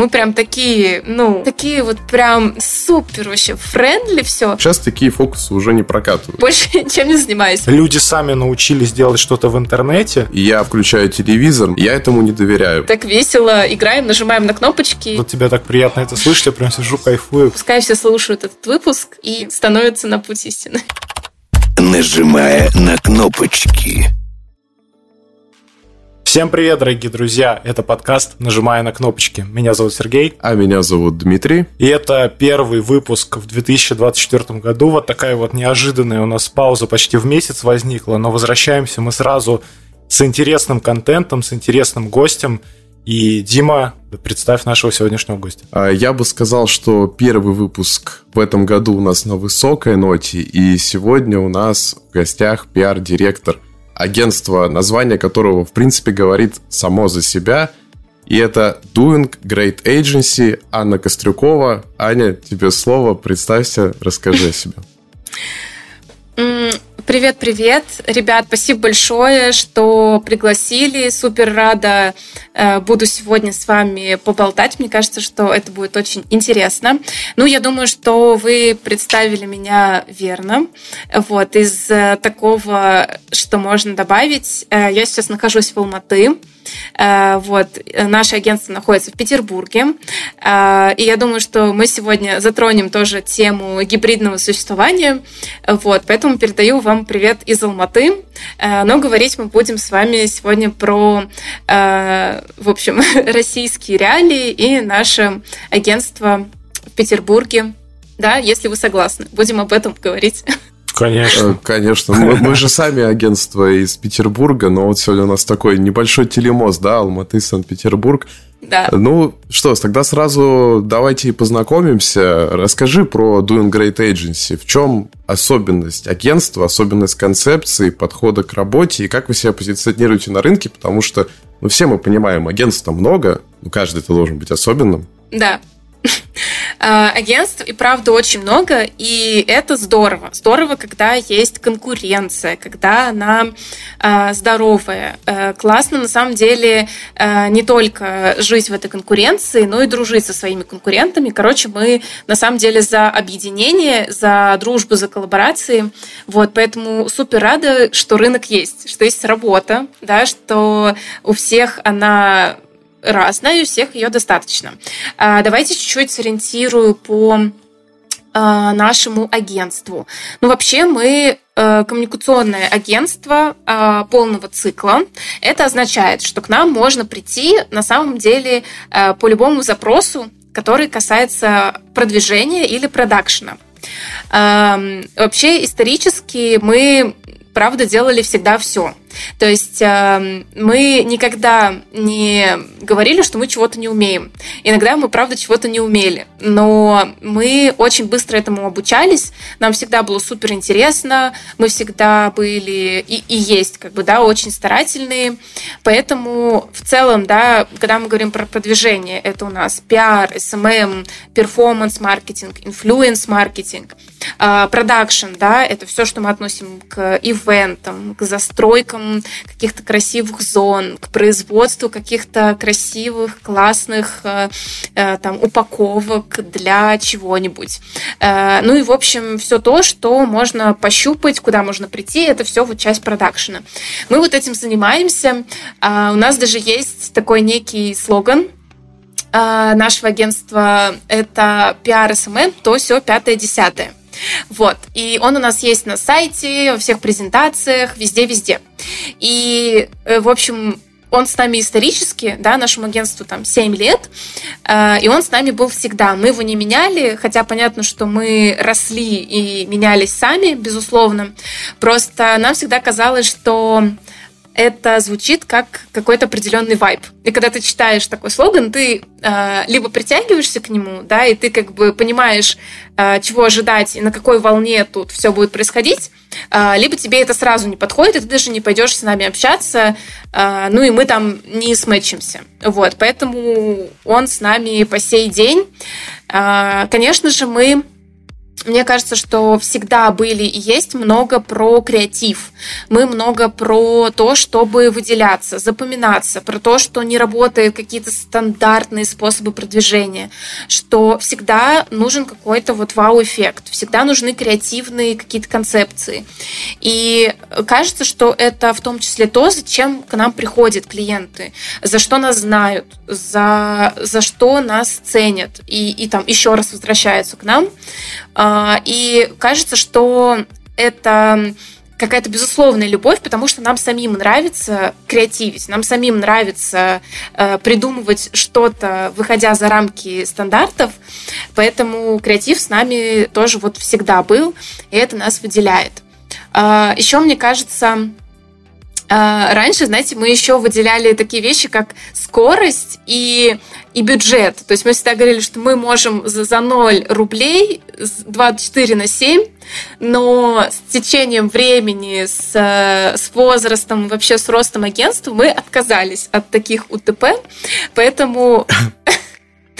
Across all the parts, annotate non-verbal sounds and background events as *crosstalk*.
Мы прям такие, ну, такие вот прям супер вообще френдли все. Сейчас такие фокусы уже не прокатывают. Больше *laughs* чем не занимаюсь. Люди сами научились делать что-то в интернете. Я включаю телевизор, я этому не доверяю. Так весело играем, нажимаем на кнопочки. Вот тебе так приятно это слышать, я прям сижу, кайфую. Пускай все слушают этот выпуск и становятся на путь истины. Нажимая на кнопочки. Всем привет, дорогие друзья! Это подкаст «Нажимая на кнопочки». Меня зовут Сергей. А меня зовут Дмитрий. И это первый выпуск в 2024 году. Вот такая вот неожиданная у нас пауза почти в месяц возникла, но возвращаемся мы сразу с интересным контентом, с интересным гостем. И, Дима, представь нашего сегодняшнего гостя. А, я бы сказал, что первый выпуск в этом году у нас на высокой ноте, и сегодня у нас в гостях пиар-директор – агентство, название которого, в принципе, говорит само за себя. И это Doing Great Agency, Анна Кострюкова. Аня, тебе слово, представься, расскажи о себе. Привет, привет, ребят, спасибо большое, что пригласили. Супер рада э, буду сегодня с вами поболтать. Мне кажется, что это будет очень интересно. Ну, я думаю, что вы представили меня верно. Вот из э, такого, что можно добавить, э, я сейчас нахожусь в Алматы. Вот. Наше агентство находится в Петербурге. И я думаю, что мы сегодня затронем тоже тему гибридного существования. Вот. Поэтому передаю вам привет из Алматы. Э, но говорить мы будем с вами сегодня про, в общем, *laughs* российские реалии и наше агентство в Петербурге. Да, если вы согласны, будем об этом говорить. *laughs* Конечно. Э, конечно. Мы, мы же сами агентство из Петербурга, но вот сегодня у нас такой небольшой телемост, да, Алматы, Санкт-Петербург. Да. Ну, что, тогда сразу давайте и познакомимся. Расскажи про Doing Great Agency. В чем особенность агентства, особенность концепции, подхода к работе и как вы себя позиционируете на рынке? Потому что, ну, все мы понимаем, агентств много, ну, каждый это должен быть особенным. Да. *laughs* А, агентств и правда очень много, и это здорово. Здорово, когда есть конкуренция, когда она а, здоровая. Э, классно, на самом деле, э, не только жить в этой конкуренции, но и дружить со своими конкурентами. Короче, мы на самом деле за объединение, за дружбу, за коллаборации. Вот, поэтому супер рада, что рынок есть, что есть работа, да, что у всех она разная, у всех ее достаточно. А, давайте чуть-чуть сориентирую по а, нашему агентству. Ну, вообще мы э, коммуникационное агентство а, полного цикла. Это означает, что к нам можно прийти на самом деле э, по любому запросу, который касается продвижения или продакшена. Вообще исторически мы правда делали всегда все. То есть э, мы никогда не говорили, что мы чего-то не умеем. Иногда мы, правда, чего-то не умели. Но мы очень быстро этому обучались. Нам всегда было супер интересно. Мы всегда были и, и есть, как бы, да, очень старательные. Поэтому в целом, да, когда мы говорим про продвижение, это у нас пиар, SMM, performance-маркетинг, influence-маркетинг, продакшн, да, это все, что мы относим к ивентам, к застройкам каких-то красивых зон, к производству каких-то красивых, классных э, э, там упаковок для чего-нибудь. Э, ну и, в общем, все то, что можно пощупать, куда можно прийти, это все вот часть продакшена. Мы вот этим занимаемся. А, у нас даже есть такой некий слоган, нашего агентства это PR SMM, то все пятое, десятое. Вот. И он у нас есть на сайте, во всех презентациях, везде-везде. И, э, в общем, он с нами исторически, да, нашему агентству там 7 лет, э, и он с нами был всегда. Мы его не меняли, хотя понятно, что мы росли и менялись сами, безусловно. Просто нам всегда казалось, что это звучит как какой-то определенный вайб. И когда ты читаешь такой слоган, ты э, либо притягиваешься к нему, да, и ты как бы понимаешь, э, чего ожидать и на какой волне тут все будет происходить, э, либо тебе это сразу не подходит, и ты даже не пойдешь с нами общаться, э, ну и мы там не смычимся. Вот, поэтому он с нами по сей день. Э, конечно же, мы мне кажется, что всегда были и есть много про креатив. Мы много про то, чтобы выделяться, запоминаться, про то, что не работают какие-то стандартные способы продвижения, что всегда нужен какой-то вот вау-эффект, всегда нужны креативные какие-то концепции. И кажется, что это в том числе то, зачем к нам приходят клиенты, за что нас знают, за, за что нас ценят и, и там еще раз возвращаются к нам. А, и кажется, что это какая-то безусловная любовь, потому что нам самим нравится креативить, нам самим нравится э, придумывать что-то, выходя за рамки стандартов, поэтому креатив с нами тоже вот всегда был, и это нас выделяет. Э, еще мне кажется, а, раньше, знаете, мы еще выделяли такие вещи, как скорость и, и бюджет. То есть мы всегда говорили, что мы можем за, за 0 рублей 24 на 7, но с течением времени, с, с возрастом, вообще с ростом агентства мы отказались от таких УТП. Поэтому *laughs*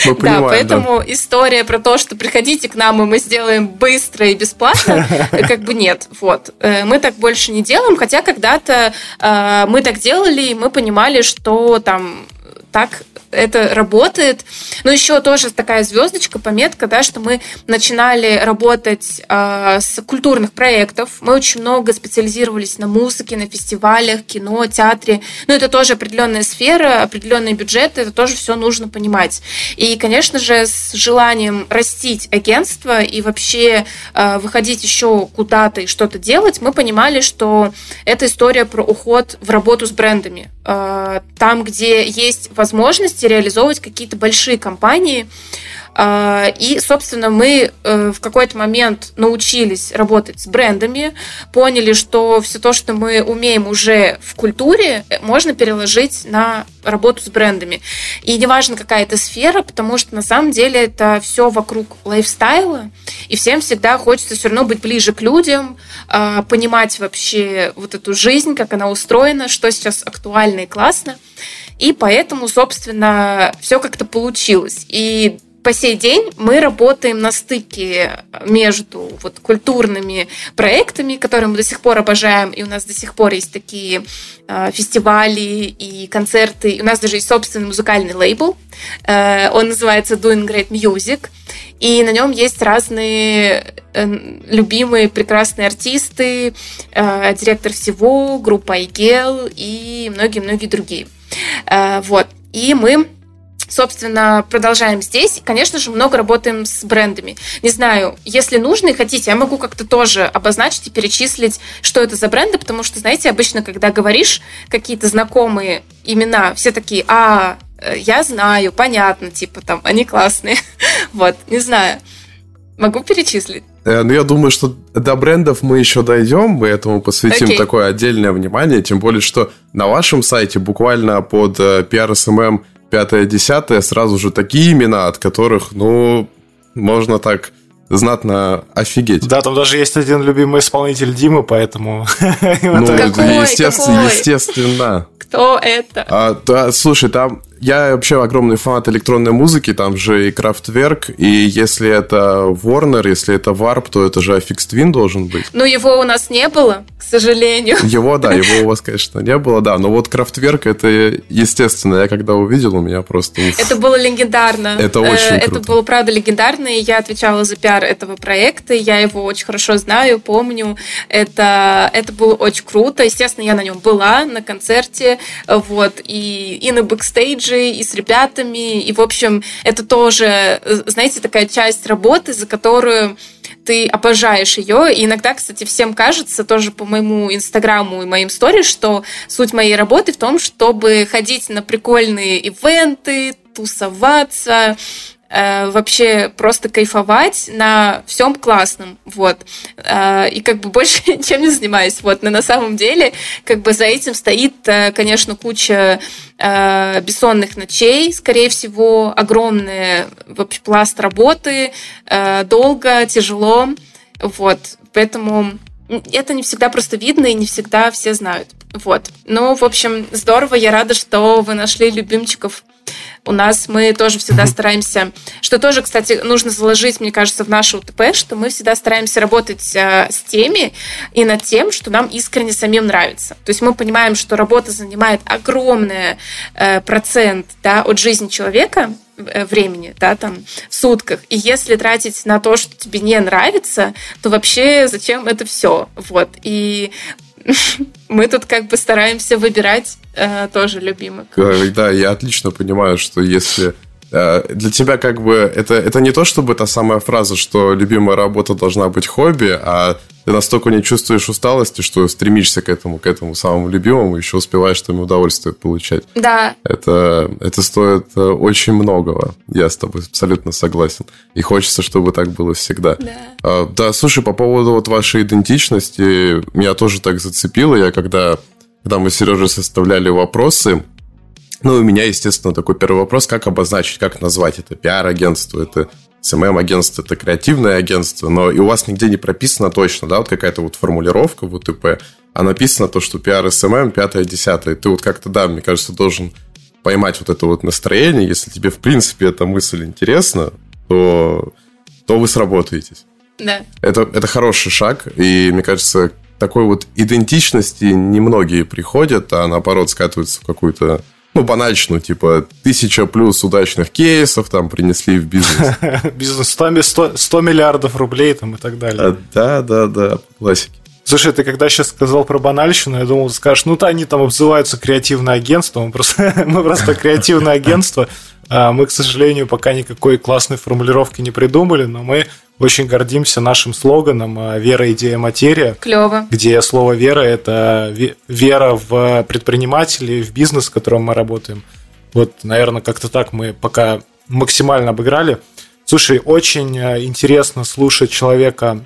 Мы понимаем, да, поэтому да. история про то, что приходите к нам, и мы сделаем быстро и бесплатно, *laughs* как бы нет. Вот. Э, мы так больше не делаем, хотя когда-то э, мы так делали, и мы понимали, что там так это работает. Но еще тоже такая звездочка, пометка, да, что мы начинали работать э, с культурных проектов. Мы очень много специализировались на музыке, на фестивалях, кино, театре. Но это тоже определенная сфера, определенные бюджеты, это тоже все нужно понимать. И, конечно же, с желанием растить агентство и вообще э, выходить еще куда-то и что-то делать, мы понимали, что это история про уход в работу с брендами. Э, там, где есть возможности реализовывать какие-то большие компании, а, и, собственно, мы э, в какой-то момент научились работать с брендами, поняли, что все то, что мы умеем уже в культуре, э, можно переложить на работу с брендами. И неважно, какая это сфера, потому что на самом деле это все вокруг лайфстайла, и всем всегда хочется все равно быть ближе к людям, а, понимать вообще вот эту жизнь, как она устроена, что сейчас актуально и классно. И поэтому, собственно, все как-то получилось. И по сей день мы работаем на стыке между вот культурными проектами, которые мы до сих пор обожаем, и у нас до сих пор есть такие э, фестивали и концерты. И у нас даже есть собственный музыкальный лейбл. Э, он называется Doing Great Music. И на нем есть разные э, любимые прекрасные артисты, э, директор всего, группа IGEL и многие-многие другие. Э, вот. И мы собственно, продолжаем здесь. Конечно же, много работаем с брендами. Не знаю, если нужно и хотите, я могу как-то тоже обозначить и перечислить, что это за бренды, потому что, знаете, обычно, когда говоришь какие-то знакомые имена, все такие, а, э, я знаю, понятно, типа там, они классные. *laughs* вот, не знаю. Могу перечислить. Э, ну, я думаю, что до брендов мы еще дойдем, мы этому посвятим okay. такое отдельное внимание, тем более, что на вашем сайте буквально под PRSMM э, пятое, десятое, сразу же такие имена, от которых, ну, можно так знатно офигеть. Да, там даже есть один любимый исполнитель Димы, поэтому... *laughs* Ну, естественно, естественно. Кто это? А, да, слушай, там я вообще огромный фанат электронной музыки, там же и Kraftwerk, и если это Warner, если это Warp, то это же Affix Twin должен быть. Ну, его у нас не было, к сожалению. Его, да, его *laughs* у вас, конечно, не было, да, но вот Kraftwerk, это естественно, я когда увидел, у меня просто... Уф. Это было легендарно. Это очень э, круто. Это было, правда, легендарно, и я отвечала за пиар этого проекта, я его очень хорошо знаю, помню, это, это было очень круто, естественно, я на нем была, на концерте, вот, и, и на бэкстейдже, диджей, и с ребятами. И, в общем, это тоже, э, знаете, такая часть работы, за которую ты обожаешь ее. И иногда, кстати, всем кажется, тоже по моему инстаграму и моим сторис, что суть моей работы в том, чтобы ходить на прикольные ивенты, тусоваться, вообще просто кайфовать на всем классном, вот. Э, и как бы больше *laughs* чем не занимаюсь, вот. Но на самом деле, как бы за этим стоит, э, конечно, куча бессонных ночей, скорее всего, огромный вообще пласт работы, долго, тяжело, вот. Поэтому это не всегда просто видно и не всегда все знают. Вот. Ну, в общем, здорово, я рада, что вы нашли любимчиков У нас мы тоже всегда стараемся, что тоже, кстати, нужно заложить, мне кажется, в нашу УТП, что мы всегда стараемся работать э, с теми и над тем, что нам искренне самим нравится. То есть мы понимаем, что работа занимает огромный э, процент да, от жизни человека, Э, времени, да, там, в сутках. И если тратить на то, что тебе не нравится, то вообще зачем это все? Вот. И *laughs* мы тут как бы стараемся выбирать э, тоже любимых. Да, я отлично понимаю, что если Э, для тебя как бы это, это не то, чтобы та самая фраза, что любимая работа должна быть хобби, а ты настолько не чувствуешь усталости, что стремишься к этому, к этому самому любимому, еще успеваешь там удовольствие получать. Да. Это, это стоит э, очень многого. Я с тобой абсолютно согласен. И хочется, чтобы так было всегда. Да. А, да, слушай, по поводу вот вашей идентичности, меня тоже так зацепило. Я когда, когда мы с Сережей составляли вопросы, ну, у меня, естественно, такой первый вопрос, как обозначить, как назвать это пиар-агентство, это SMM-агентство, это креативное агентство, но и у вас нигде не прописано точно, да, вот какая-то вот формулировка в УТП, а написано то, что пиар, SMM, пятое, десятое. Ты вот как-то, да, мне кажется, должен поймать вот это вот настроение. Если тебе, в принципе, эта мысль интересна, то, то вы сработаетесь. Да. Это, это хороший шаг, и, мне кажется, такой вот идентичности немногие приходят, а наоборот скатываются в какую-то ну, банальщину, типа, тысяча плюс удачных кейсов там принесли в бизнес. *laughs* Бизнес 100, 100 миллиардов рублей там и так далее. А, да, да, да, классики. Слушай, ты когда сейчас сказал про банальщину, я думал, ты скажешь, ну, то они там обзываются креативное агентство, мы просто, *laughs* мы просто креативное агентство. А мы, к сожалению, пока никакой классной формулировки не придумали, но мы очень гордимся нашим слоганом а, «Вера, идея, материя». Клево. Где слово «вера» – это вера в предпринимателей, в бизнес, в котором мы работаем. Вот, наверное, как-то так мы пока максимально обыграли. Слушай, очень а, интересно слушать человека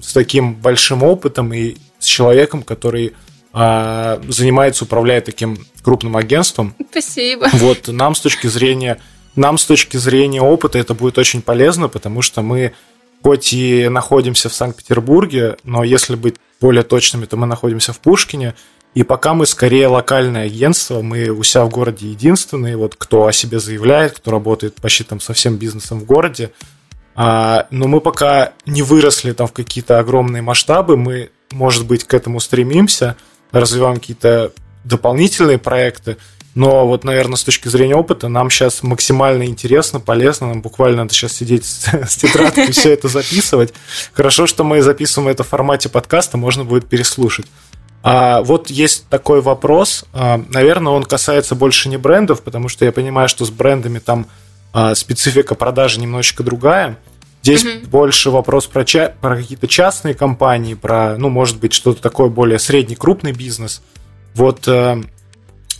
с таким большим опытом и с человеком, который а, занимается, управляет таким крупным агентством. Спасибо. Вот нам с точки зрения нам с точки зрения опыта это будет очень полезно, потому что мы хоть и находимся в Санкт-Петербурге, но если быть более точными, то мы находимся в Пушкине. И пока мы скорее локальное агентство, мы у себя в городе единственные, вот кто о себе заявляет, кто работает почти там со всем бизнесом в городе. А, но мы пока не выросли там в какие-то огромные масштабы, мы, может быть, к этому стремимся, развиваем какие-то дополнительные проекты, но вот, наверное, с точки зрения опыта нам сейчас максимально интересно, полезно. Нам буквально надо сейчас сидеть с, *laughs* с тетрадкой и все это записывать. Хорошо, что мы записываем это в формате подкаста, можно будет переслушать. А вот есть такой вопрос. А, наверное, он касается больше не брендов, потому что я понимаю, что с брендами там а, специфика продажи немножечко другая. Здесь mm-hmm. больше вопрос про, ча- про какие-то частные компании, про, ну, может быть, что-то такое более средний, крупный бизнес. Вот э,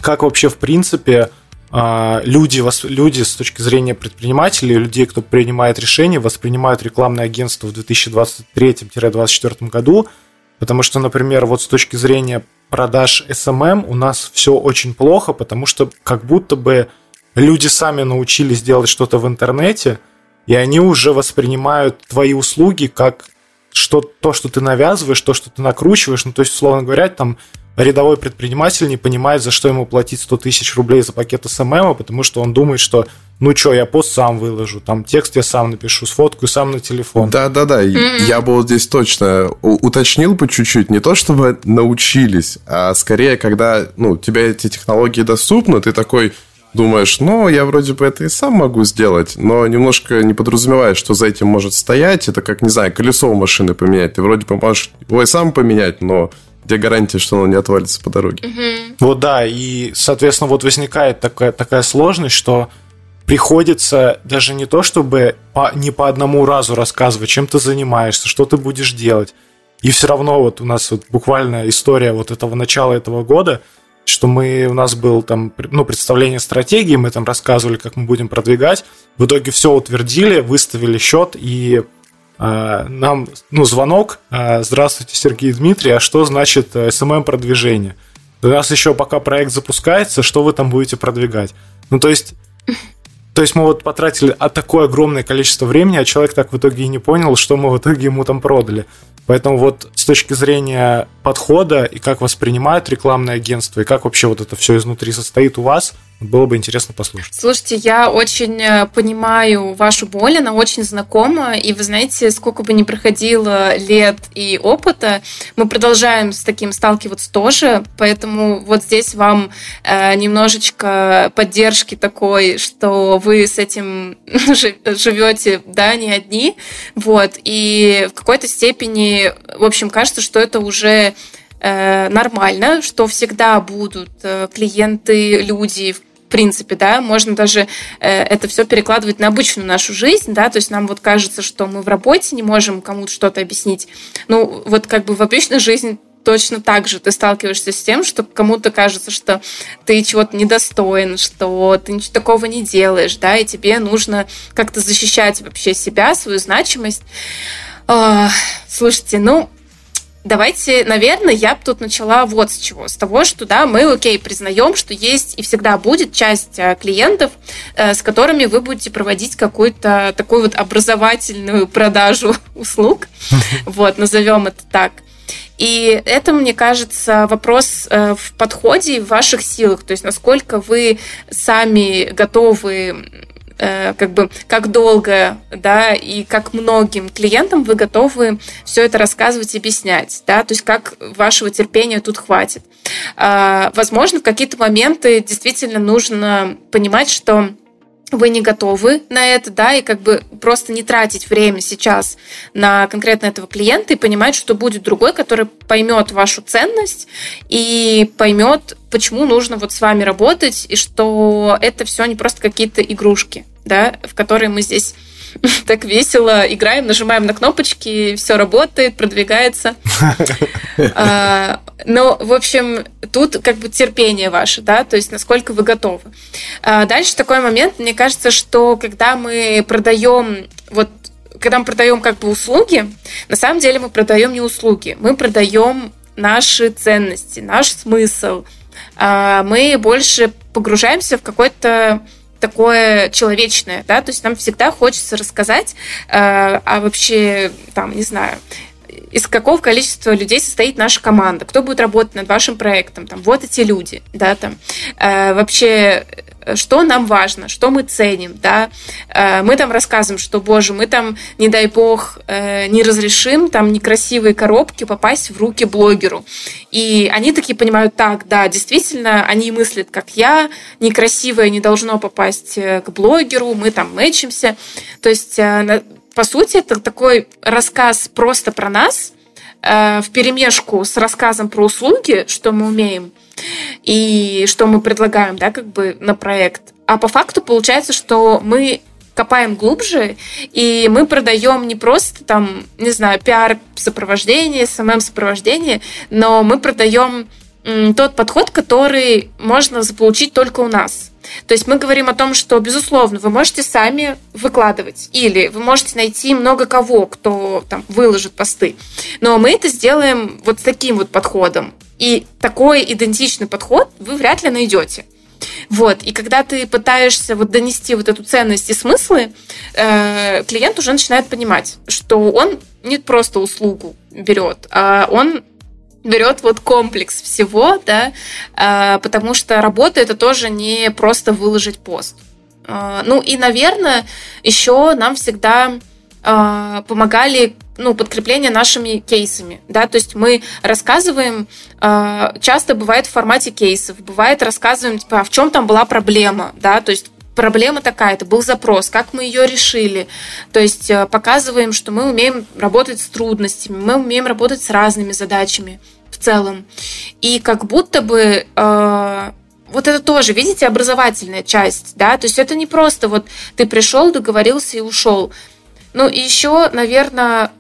как вообще, в принципе, а, люди, люди с точки зрения предпринимателей, людей, кто принимает решения, воспринимают рекламное агентство в 2023-2024 году, потому что, например, вот с точки зрения продаж SMM у нас все очень плохо, потому что как будто бы люди сами научились делать что-то в интернете, и они уже воспринимают твои услуги как что, то, что ты навязываешь, то, что ты накручиваешь. Ну, то есть, условно говоря, там рядовой предприниматель не понимает, за что ему платить 100 тысяч рублей за пакет SMM, потому что он думает, что ну что, я пост сам выложу, там текст я сам напишу, сфоткаю сам на телефон. Да-да-да, mm-hmm. я бы вот здесь точно уточнил по чуть-чуть, не то чтобы научились, а скорее, когда ну, тебе эти технологии доступны, ты такой думаешь, ну, я вроде бы это и сам могу сделать, но немножко не подразумеваешь, что за этим может стоять. Это как, не знаю, колесо у машины поменять. Ты вроде бы можешь его и сам поменять, но где гарантия, что оно не отвалится по дороге? Угу. Вот да, и, соответственно, вот возникает такая, такая сложность, что приходится даже не то, чтобы по, не по одному разу рассказывать, чем ты занимаешься, что ты будешь делать. И все равно вот у нас вот буквально история вот этого начала этого года, что мы, у нас был там, ну, представление стратегии, мы там рассказывали, как мы будем продвигать. В итоге все утвердили, выставили счет, и нам, ну, звонок. А, Здравствуйте, Сергей Дмитрий, а что значит SMM-продвижение? Э, У нас еще пока проект запускается, что вы там будете продвигать? Ну, то есть... То есть мы вот потратили а такое огромное количество времени, а человек так в итоге и не понял, что мы в итоге ему там продали. Поэтому вот с точки зрения подхода и как воспринимают рекламное агентство, и как вообще вот это все изнутри состоит у вас, Было бы интересно послушать. Слушайте, я очень э, понимаю вашу боль, она очень знакома, и вы знаете, сколько бы ни проходило лет и опыта, мы продолжаем с таким сталкиваться тоже, поэтому вот здесь вам э, немножечко поддержки такой, что вы с этим *laughs* живете, да, не одни, вот, и в какой-то степени, в общем, кажется, что это уже э, нормально, что всегда будут клиенты, люди, принципе, да, можно даже э, это все перекладывать на обычную нашу жизнь, да, то есть нам вот кажется, что мы в работе не можем кому-то что-то объяснить. Ну, вот как бы в обычной жизни точно так же ты сталкиваешься с тем, что кому-то кажется, что ты чего-то недостоин, что ты ничего такого не делаешь, да, и тебе нужно как-то защищать вообще себя, свою значимость. Слушайте, ну, Давайте, наверное, я бы тут начала вот с чего. С того, что, да, мы, окей, признаем, что есть и всегда будет часть э, клиентов, э, с которыми вы будете проводить какую-то такую вот образовательную продажу *laughs* услуг. *laughs* Вот, назовем это так. И это, мне кажется, вопрос э, в подходе и в ваших силах. То есть, насколько вы сами готовы как бы как долго, да, и как многим клиентам вы готовы все это рассказывать и объяснять, да, то есть как вашего терпения тут хватит. А, возможно, в какие-то моменты действительно нужно понимать, что вы не готовы на это, да, и как бы просто не тратить время сейчас на конкретно этого клиента и понимать, что будет другой, который поймет вашу ценность и поймет, почему нужно вот с вами работать, и что это все не просто какие-то игрушки, да, в которые мы здесь *laughs* так весело играем, нажимаем на кнопочки, все работает, продвигается. *laughs* А, но, в общем, тут как бы терпение ваше, да, то есть насколько вы готовы. А, дальше такой момент, мне кажется, что когда мы продаем вот когда мы продаем как бы услуги, на самом деле мы продаем не услуги, мы продаем наши ценности, наш смысл. А, мы больше погружаемся в какой-то такое человечное, да, то есть нам всегда хочется рассказать, э, а вообще, там, не знаю, из какого количества людей состоит наша команда, кто будет работать над вашим проектом, там, вот эти люди, да, там, э, вообще что нам важно, что мы ценим, да, э, мы там рассказываем, что, боже, мы там, не дай бог, э, не разрешим там некрасивые коробки попасть в руки блогеру. И они такие понимают, так, да, действительно, они мыслят, как я, некрасивое не должно попасть э, к блогеру, мы там мэчимся. То есть, по сути, это такой рассказ просто про нас, в перемешку с рассказом про услуги, что мы умеем, и что мы предлагаем, да, как бы на проект. А по факту получается, что мы копаем глубже, и мы продаем не просто там, не знаю, пиар-сопровождение, СММ-сопровождение, но мы продаем тот подход, который можно заполучить только у нас. То есть мы говорим о том, что, безусловно, вы можете сами выкладывать, или вы можете найти много кого, кто там выложит посты. Но мы это сделаем вот с таким вот подходом. И такой идентичный подход вы вряд ли найдете. Вот. И когда ты пытаешься вот донести вот эту ценность и смыслы, э, клиент уже начинает понимать, что он не просто услугу берет, а он берет вот комплекс всего, да, э, потому что работа это тоже не просто выложить пост. Э, ну и, наверное, еще нам всегда э, помогали ну, подкрепление нашими кейсами, да, то есть мы рассказываем, часто бывает в формате кейсов, бывает рассказываем, типа, а в чем там была проблема, да, то есть проблема такая, это был запрос, как мы ее решили. То есть показываем, что мы умеем работать с трудностями, мы умеем работать с разными задачами в целом. И как будто бы э, вот это тоже, видите, образовательная часть, да, то есть это не просто вот ты пришел, договорился и ушел. Ну и еще, наверное,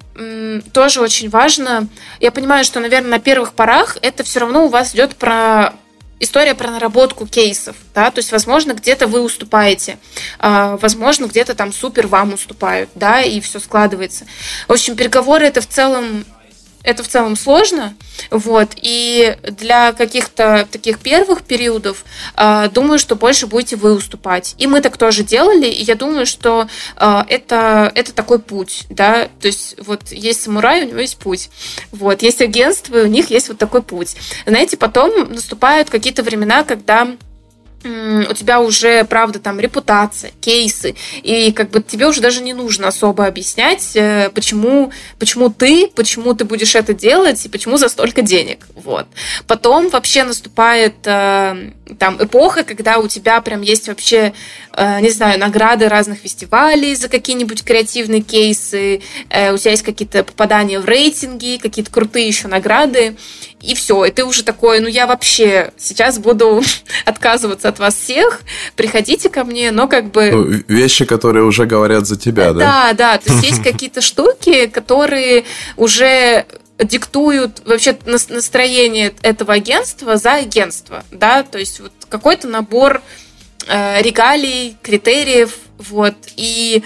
тоже очень важно. Я понимаю, что, наверное, на первых порах это все равно у вас идет про история про наработку кейсов, да, то есть, возможно, где-то вы уступаете, а, возможно, где-то там супер вам уступают, да, и все складывается. В общем, переговоры это в целом это в целом сложно, вот, и для каких-то таких первых периодов э, думаю, что больше будете вы уступать. И мы так тоже делали, и я думаю, что э, это, это такой путь, да, то есть вот есть самурай, у него есть путь, вот, есть агентство, у них есть вот такой путь. Знаете, потом наступают какие-то времена, когда у тебя уже, правда, там репутация, кейсы, и как бы тебе уже даже не нужно особо объяснять, э, почему, почему ты, почему ты будешь это делать и почему за столько денег. Вот. Потом вообще наступает э, там эпоха, когда у тебя прям есть вообще, э, не знаю, награды разных фестивалей за какие-нибудь креативные кейсы, у тебя есть какие-то попадания в рейтинги, какие-то крутые еще награды, и все, и ты уже такой, ну я вообще сейчас буду *laughs* отказываться от вас всех, приходите ко мне, но как бы... Ну, вещи, которые уже говорят за тебя, да? Да, да, то есть есть *laughs* какие-то штуки, которые уже диктуют вообще настроение этого агентства за агентство, да, то есть вот какой-то набор э, регалий, критериев, вот, и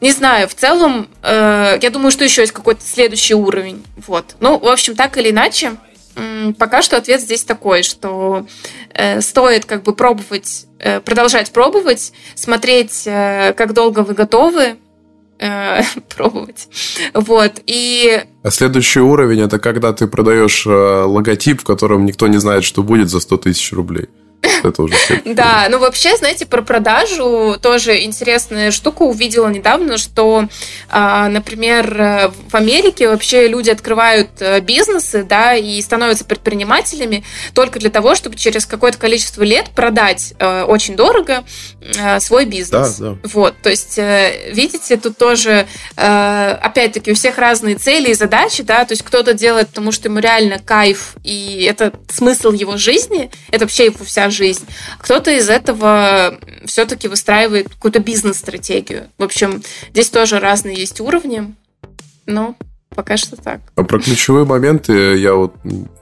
не знаю, в целом, э, я думаю, что еще есть какой-то следующий уровень, вот. Ну, в общем, так или иначе, Пока что ответ здесь такой, что э, стоит как бы пробовать, э, продолжать пробовать, смотреть, э, как долго вы готовы э, *laughs* пробовать. Вот. И... А следующий уровень это когда ты продаешь э, логотип, в котором никто не знает, что будет за 100 тысяч рублей. *laughs* Это уже Да, ну вообще, знаете, про продажу тоже интересная штука увидела недавно, что, а, например, в Америке вообще люди открывают э, бизнесы, да, и становятся предпринимателями только для того, чтобы через какое-то количество лет продать э, очень дорого э, свой бизнес. Да, да. Вот, то есть, видите, тут тоже, опять-таки, у всех разные цели и задачи, да, то есть кто-то делает, потому что ему реально кайф, и это смысл его жизни, это вообще его вся жизнь. Кто-то из этого все-таки выстраивает какую-то бизнес-стратегию. В общем, здесь тоже разные есть уровни, но пока что так. А про ключевые моменты я вот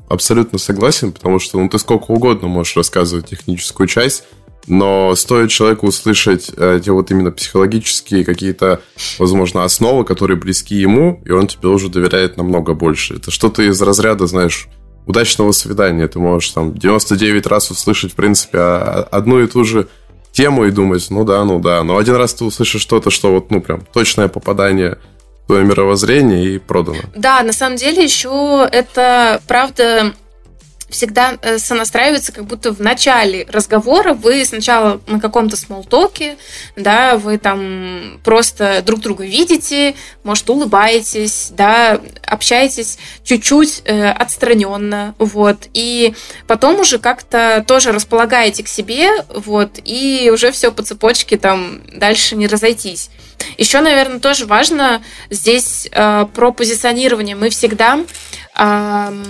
абсолютно согласен, потому что ну, ты сколько угодно можешь рассказывать техническую часть, но стоит человеку услышать эти вот именно психологические какие-то, возможно, основы, которые близки ему, и он тебе уже доверяет намного больше. Это что-то из разряда, знаешь, удачного свидания. Ты можешь там 99 раз услышать, в принципе, одну и ту же тему и думать, ну да, ну да. Но один раз ты услышишь что-то, что вот, ну, прям точное попадание твое мировоззрение и продано. Да, на самом деле еще это, правда, всегда э, сонастраивается, как будто в начале разговора вы сначала на каком-то смолтоке, да, вы там просто друг друга видите, может, улыбаетесь, да, общаетесь чуть-чуть э, отстраненно, вот, и потом уже как-то тоже располагаете к себе, вот, и уже все по цепочке там дальше не разойтись. Еще, наверное, тоже важно здесь э, про позиционирование. Мы всегда э,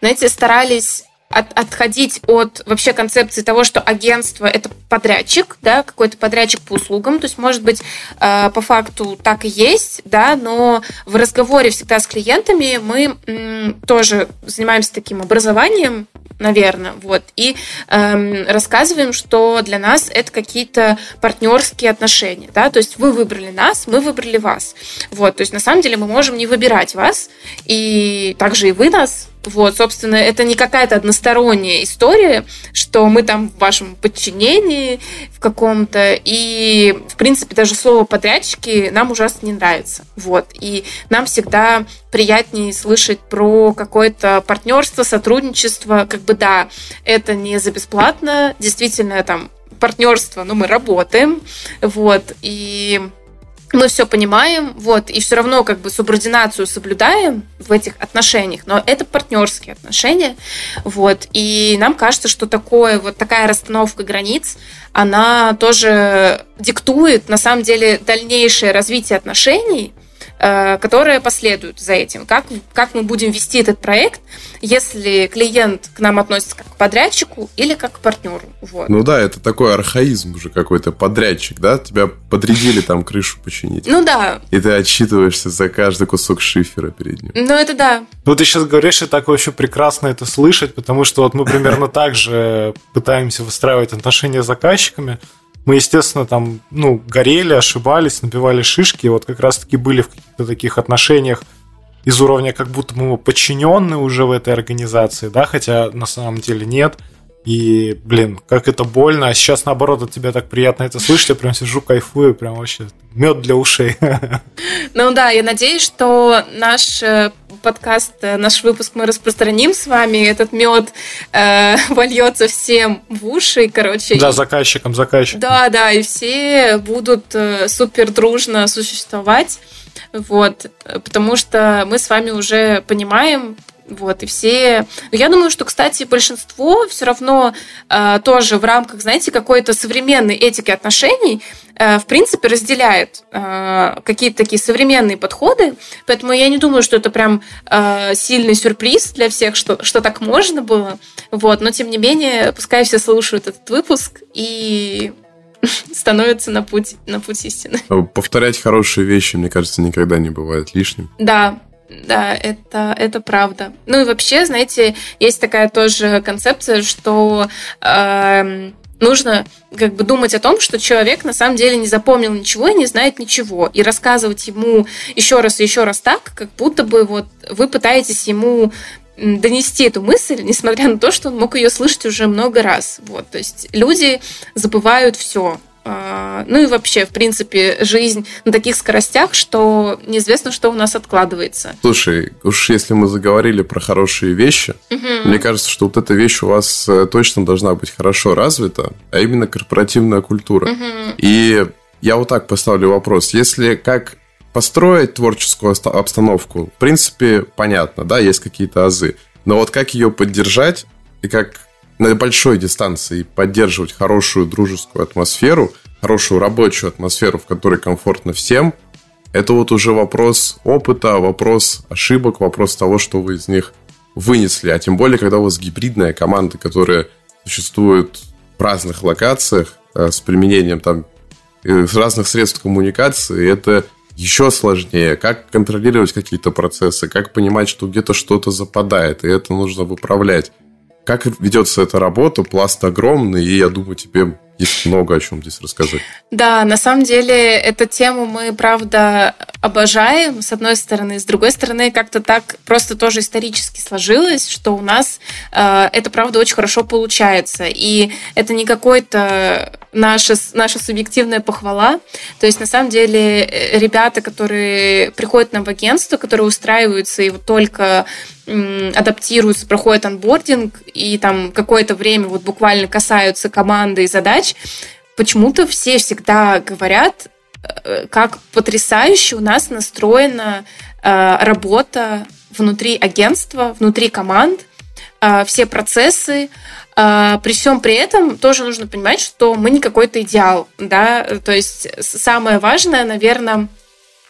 знаете, старались от, отходить от вообще концепции того, что агентство это подрядчик, да, какой-то подрядчик по услугам. То есть, может быть, э, по факту так и есть, да, но в разговоре всегда с клиентами мы м, тоже занимаемся таким образованием, наверное, вот, и эм, рассказываем, что для нас это какие-то партнерские отношения, да, то есть вы выбрали нас, мы выбрали вас, вот, то есть на самом деле мы можем не выбирать вас, и также и вы нас, вот, собственно, это не какая-то односторонняя история, что мы там в вашем подчинении в каком-то, и, в принципе, даже слово подрядчики нам ужасно не нравится. Вот, и нам всегда приятнее слышать про какое-то партнерство, сотрудничество, как бы, да, это не за бесплатно, действительно, там, партнерство, но мы работаем, вот, и мы все понимаем, вот, и все равно как бы субординацию соблюдаем в этих отношениях, но это партнерские отношения, вот, и нам кажется, что такое, вот такая расстановка границ, она тоже диктует, на самом деле, дальнейшее развитие отношений, которые последуют за этим. Как, как мы будем вести этот проект, если клиент к нам относится как к подрядчику или как к партнеру. Вот. Ну да, это такой архаизм уже какой-то, подрядчик, да? Тебя подрядили там крышу починить. Ну да. И ты отчитываешься за каждый кусок шифера перед ним. Ну это да. Ну ты сейчас говоришь, и так вообще прекрасно это слышать, потому что вот мы примерно так же пытаемся выстраивать отношения с заказчиками, мы, естественно, там, ну, горели, ошибались, набивали шишки, вот как раз-таки были в каких-то таких отношениях из уровня, как будто мы подчиненные уже в этой организации, да, хотя на самом деле нет. И, блин, как это больно. А сейчас, наоборот, от тебя так приятно это слышать. Я прям сижу, кайфую, прям вообще мед для ушей. *laughs* Ну да, я надеюсь, что наш э, подкаст, э, наш выпуск мы распространим с вами. Этот мед э, *laughs* вольется всем в уши, короче. Да, заказчикам, заказчикам. Да, да, и все будут э, супер дружно существовать. Вот, потому что мы с вами уже понимаем, вот, и все... Я думаю, что, кстати, большинство все равно э, тоже в рамках, знаете, какой-то современной этики отношений, э, в принципе, разделяет э, какие-то такие современные подходы. Поэтому я не думаю, что это прям э, сильный сюрприз для всех, что, что так можно было. Вот, но, тем не менее, пускай все слушают этот выпуск и *laughs* становятся на путь, на путь истины. Повторять хорошие вещи, мне кажется, никогда не бывает лишним. Да, да, это, это правда. Ну и вообще, знаете, есть такая тоже концепция, что э, нужно как бы думать о том, что человек на самом деле не запомнил ничего и не знает ничего. И рассказывать ему еще раз и еще раз так, как будто бы вот вы пытаетесь ему донести эту мысль, несмотря на то, что он мог ее слышать уже много раз. Вот, то есть люди забывают все. А, ну и вообще, в принципе, жизнь на таких скоростях, что неизвестно, что у нас откладывается. Слушай, уж если мы заговорили про хорошие вещи, угу. мне кажется, что вот эта вещь у вас э, точно должна быть хорошо развита, а именно корпоративная культура. Угу. И я вот так поставлю вопрос. Если как построить творческую обстановку, в принципе, понятно, да, есть какие-то азы. Но вот как ее поддержать и как на большой дистанции поддерживать хорошую дружескую атмосферу, хорошую рабочую атмосферу, в которой комфортно всем, это вот уже вопрос опыта, вопрос ошибок, вопрос того, что вы из них вынесли. А тем более, когда у вас гибридная команда, которая существует в разных локациях э, с применением там э, с разных средств коммуникации, это еще сложнее. Как контролировать какие-то процессы, как понимать, что где-то что-то западает, и это нужно выправлять. Как ведется эта работа? Пласт огромный, и я думаю, тебе есть много о чем здесь рассказать. Да, на самом деле эту тему мы, правда, обожаем, с одной стороны. С другой стороны, как-то так просто тоже исторически сложилось, что у нас э, это, правда, очень хорошо получается. И это не какой-то наша, наша субъективная похвала. То есть, на самом деле, э, ребята, которые приходят нам в агентство, которые устраиваются и вот только адаптируются, проходят анбординг и там какое-то время вот буквально касаются команды и задач, почему-то все всегда говорят, э, как потрясающе у нас настроена э, работа внутри агентства, внутри команд, э, все процессы. При всем при этом тоже нужно понимать, что мы не какой-то идеал, да, то есть самое важное, наверное,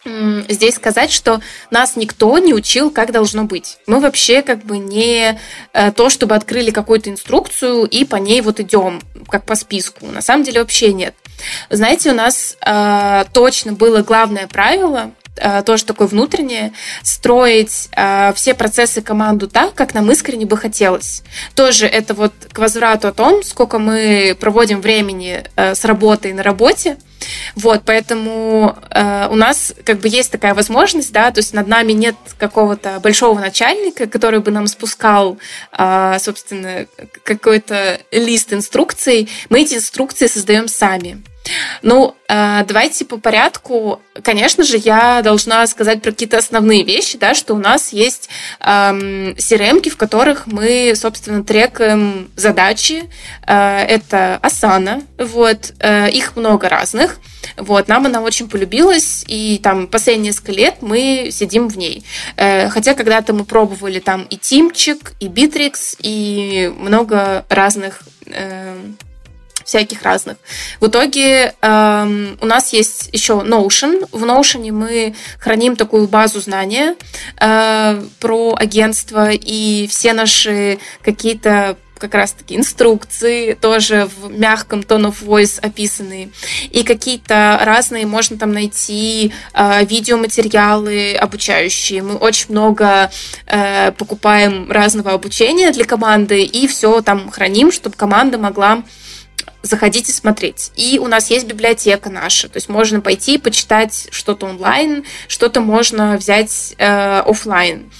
здесь сказать, что нас никто не учил, как должно быть. Мы вообще как бы не э, то, чтобы открыли какую-то инструкцию и по ней вот идем, как по списку. На самом деле вообще нет. Знаете, у нас э, точно было главное правило, э, тоже такое внутреннее, строить э, все процессы команду так, как нам искренне бы хотелось. Тоже это вот к возврату о том, сколько мы проводим времени э, с работой на работе, вот, поэтому э, у нас как бы есть такая возможность, да, то есть над нами нет какого-то большого начальника, который бы нам спускал, э, собственно, какой-то лист инструкций. Мы эти инструкции создаем сами. Ну, э, давайте по порядку. Конечно же, я должна сказать про какие-то основные вещи, да, что у нас есть эм, CRM, в которых мы, собственно, трекаем задачи. Э, это Asana, вот, э, их много разных. Вот, нам она очень полюбилась, и там последние несколько лет мы сидим в ней. Хотя когда-то мы пробовали там и Тимчик, и Bittrex, и много разных всяких разных. В итоге э, у нас есть еще Notion. В Notion мы храним такую базу знания э, про агентство и все наши какие-то как раз-таки инструкции, тоже в мягком tone of voice описанные. И какие-то разные можно там найти э, видеоматериалы обучающие. Мы очень много э, покупаем разного обучения для команды и все там храним, чтобы команда могла заходите смотреть. И у нас есть библиотека наша, то есть можно пойти почитать что-то онлайн, что-то можно взять э, офлайн.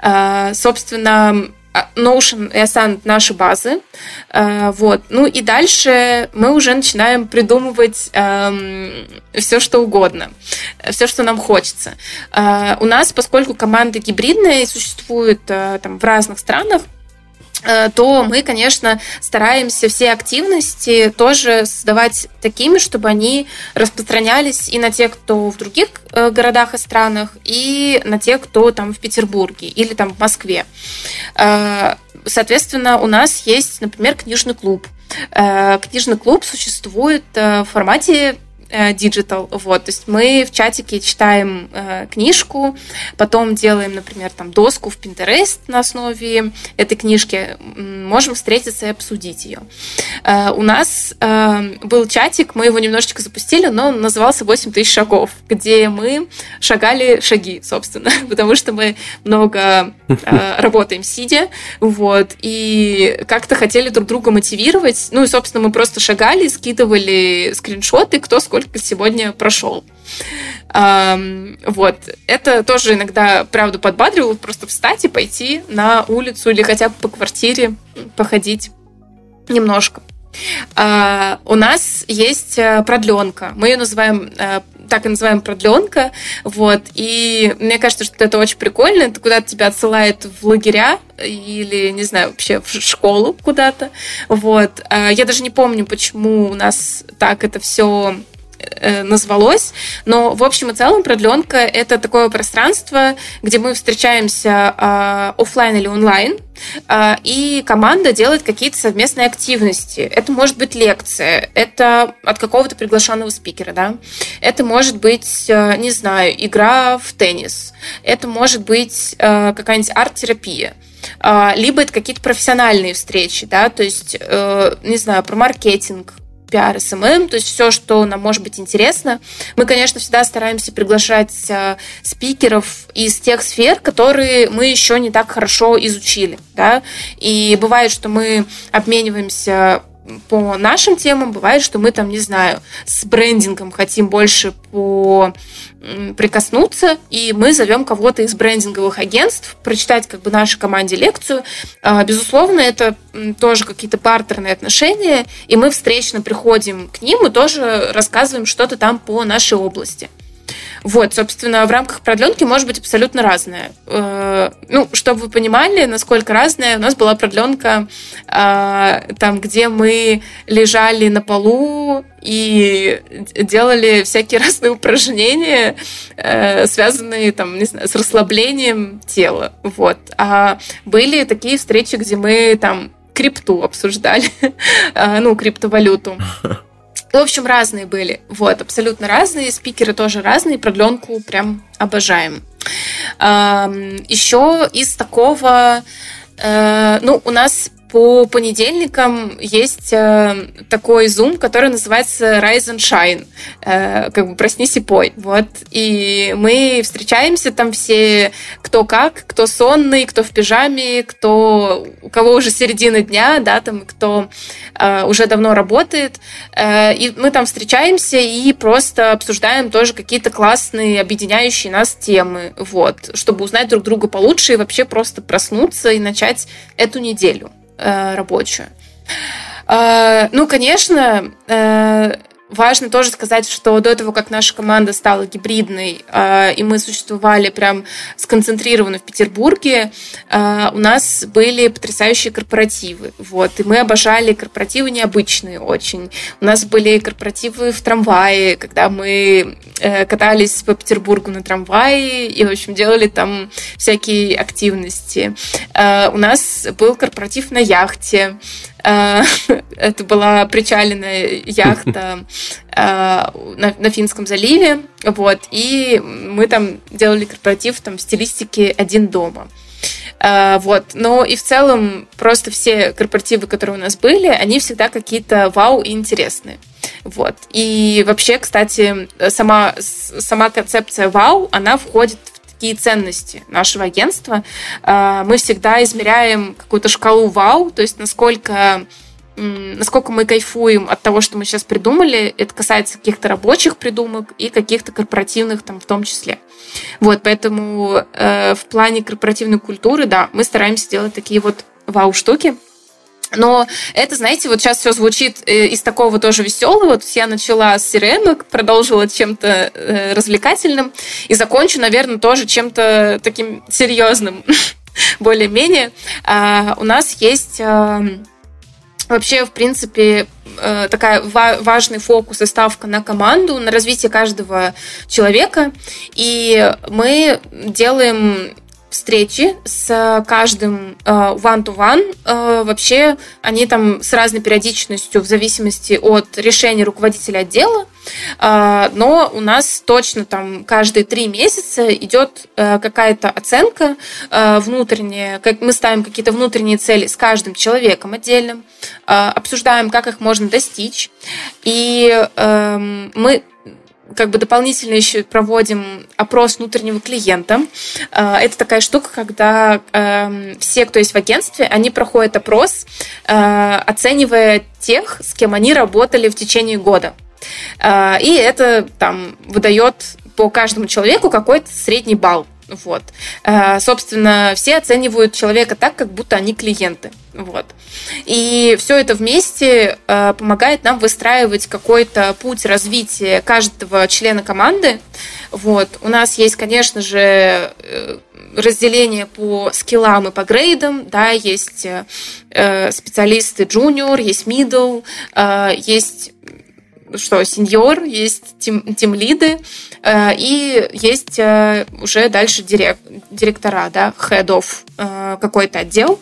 Э, собственно, а, Notion и Asana – наши базы. Э, вот. Ну и дальше мы уже начинаем придумывать эм, все, что угодно, все, что нам хочется. Э, у нас, поскольку команда гибридная и существует э, там, в разных странах, Э, то мы, конечно, стараемся все активности тоже создавать такими, чтобы они распространялись и на тех, кто в других э, городах и странах, и на тех, кто там в Петербурге или там в Москве. Э, соответственно, у нас есть, например, книжный клуб. Книжный клуб существует в формате Э, digital. Вот, то есть мы в чатике читаем э, книжку, потом делаем, например, там доску в Pinterest на основе этой книжки, можем встретиться и обсудить ее. Э, у нас э, был чатик, мы его немножечко запустили, но он назывался 8 тысяч шагов, где мы шагали шаги, собственно, *laughs* потому что мы много э, работаем сидя, вот, и как-то хотели друг друга мотивировать, ну и, собственно, мы просто шагали, скидывали скриншоты, кто сколько только сегодня прошел. Вот. Это тоже иногда, правда, подбадривало просто встать и пойти на улицу или хотя бы по квартире походить немножко. Uh, у нас есть э, продленка. Мы ее называем uh, так и называем продленка. Вот. И мне кажется, что это очень прикольно. Это куда-то тебя отсылает в лагеря или, не знаю, вообще в школу куда-то. Вот. Uh, я даже не помню, почему у нас так это все Э, назвалось. Но в общем и целом продленка это такое пространство, где мы встречаемся э, офлайн или онлайн, э, и команда делает какие-то совместные активности. Это может быть лекция, это от какого-то приглашенного спикера, да. Это может быть, э, не знаю, игра в теннис. Это может быть э, какая-нибудь арт-терапия э, либо это какие-то профессиональные встречи, да, то есть, э, не знаю, про маркетинг, пиар, SMM, то есть все, что нам может быть интересно. Мы, конечно, всегда стараемся приглашать э, спикеров из тех сфер, которые мы еще не так хорошо изучили. Да? И бывает, что мы обмениваемся по нашим темам, бывает, что мы там, не знаю, с брендингом хотим больше по прикоснуться, и мы зовем кого-то из брендинговых агентств прочитать как бы нашей команде лекцию. А, безусловно, это тоже какие-то партерные отношения, и мы встречно приходим к ним и тоже рассказываем что-то там по нашей области. Вот, собственно, в рамках продленки может быть абсолютно разное. Э, ну, чтобы вы понимали, насколько разная, у нас была продленка э, там, где мы лежали на полу и делали всякие *laughs* разные упражнения, э, связанные там, не знаю, с расслаблением тела. Вот. А были такие встречи, где мы там крипту обсуждали, *laughs* ну, криптовалюту. *laughs* В общем, разные были. Вот, абсолютно разные. Спикеры тоже разные. Продленку прям обожаем. Еще из такого... Э, ну, у нас по понедельникам есть э, такой Zoom, который называется Rise and Shine, э, как бы проснись и пой. Вот. И мы встречаемся там все, кто как, кто сонный, кто в пижаме, кто, у кого уже середина дня, да, там, кто э, уже давно работает. Э, и мы там встречаемся и просто обсуждаем тоже какие-то классные, объединяющие нас темы, вот, чтобы узнать друг друга получше и вообще просто проснуться и начать эту неделю. Э, рабочую. Э, ну, конечно, э, Важно тоже сказать, что до того, как наша команда стала гибридной, э, и мы существовали прям сконцентрированно в Петербурге, э, у нас были потрясающие корпоративы. Вот, и мы обожали корпоративы необычные очень. У нас были корпоративы в трамвае, когда мы э, катались по Петербургу на трамвае и, в общем, делали там всякие активности. У нас был корпоратив на яхте. Э, *laughs* это была причаленная яхта *laughs* э, на, Финском заливе, вот, и мы там делали корпоратив там, в стилистике «один дома». Uh, вот. Но и в целом просто все корпоративы, которые у нас были, они всегда какие-то вау и интересные. Вот. И вообще, кстати, сама, сама концепция вау, она входит какие ценности нашего агентства. А, мы всегда измеряем какую-то шкалу вау, то есть насколько насколько мы кайфуем от того, что мы сейчас придумали. Это касается каких-то рабочих придумок и каких-то корпоративных там в том числе. Вот, поэтому э, в плане корпоративной культуры, да, мы стараемся делать такие вот вау-штуки. Но это, знаете, вот сейчас все звучит э, из такого тоже веселого. То есть я начала с CRM, продолжила чем-то э, развлекательным и закончу, наверное, тоже чем-то таким серьезным, *laughs* более-менее. А, у нас есть эм, вообще, в принципе, э, такая важный фокус и ставка на команду, на развитие каждого человека. И мы делаем встречи с каждым э, one-to-one. Э, вообще они там с разной периодичностью в зависимости от решения руководителя отдела. Э, но у нас точно там каждые три месяца идет какая-то оценка внутренняя. Как мы ставим какие-то внутренние цели с каждым человеком отдельным, обсуждаем, как их можно достичь. И эм, мы как бы дополнительно еще проводим опрос внутреннего клиента. Э, это такая штука, когда эм, все, кто есть в агентстве, они проходят опрос, э, оценивая тех, с кем они работали в течение года. Э, и это там выдает по каждому человеку какой-то средний балл. Вот. Собственно, все оценивают человека так, как будто они клиенты. Вот. И все это вместе э, помогает нам выстраивать какой-то путь развития каждого члена команды. Вот. У нас есть, конечно же, э, разделение по скиллам и по грейдам, да, есть специалисты junior, есть middle, есть что сеньор, есть тим, лиды, э, и есть э, уже дальше директ, директора, да, head of э, какой-то отдел.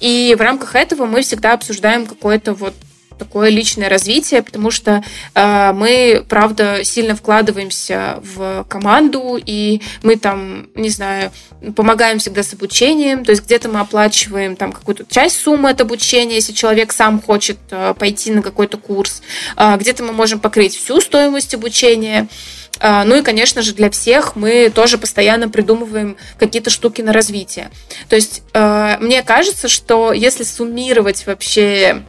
И в рамках этого мы всегда обсуждаем какое-то вот такое личное развитие, потому что э, мы, правда, сильно вкладываемся в команду, и мы там, не знаю, помогаем всегда с обучением, то есть где-то мы оплачиваем там какую-то часть суммы от обучения, если человек сам хочет э, пойти на какой-то курс, э, где-то мы можем покрыть всю стоимость обучения. Ну и, конечно же, для всех мы тоже постоянно придумываем какие-то штуки на развитие. То есть э, мне кажется, что если суммировать вообще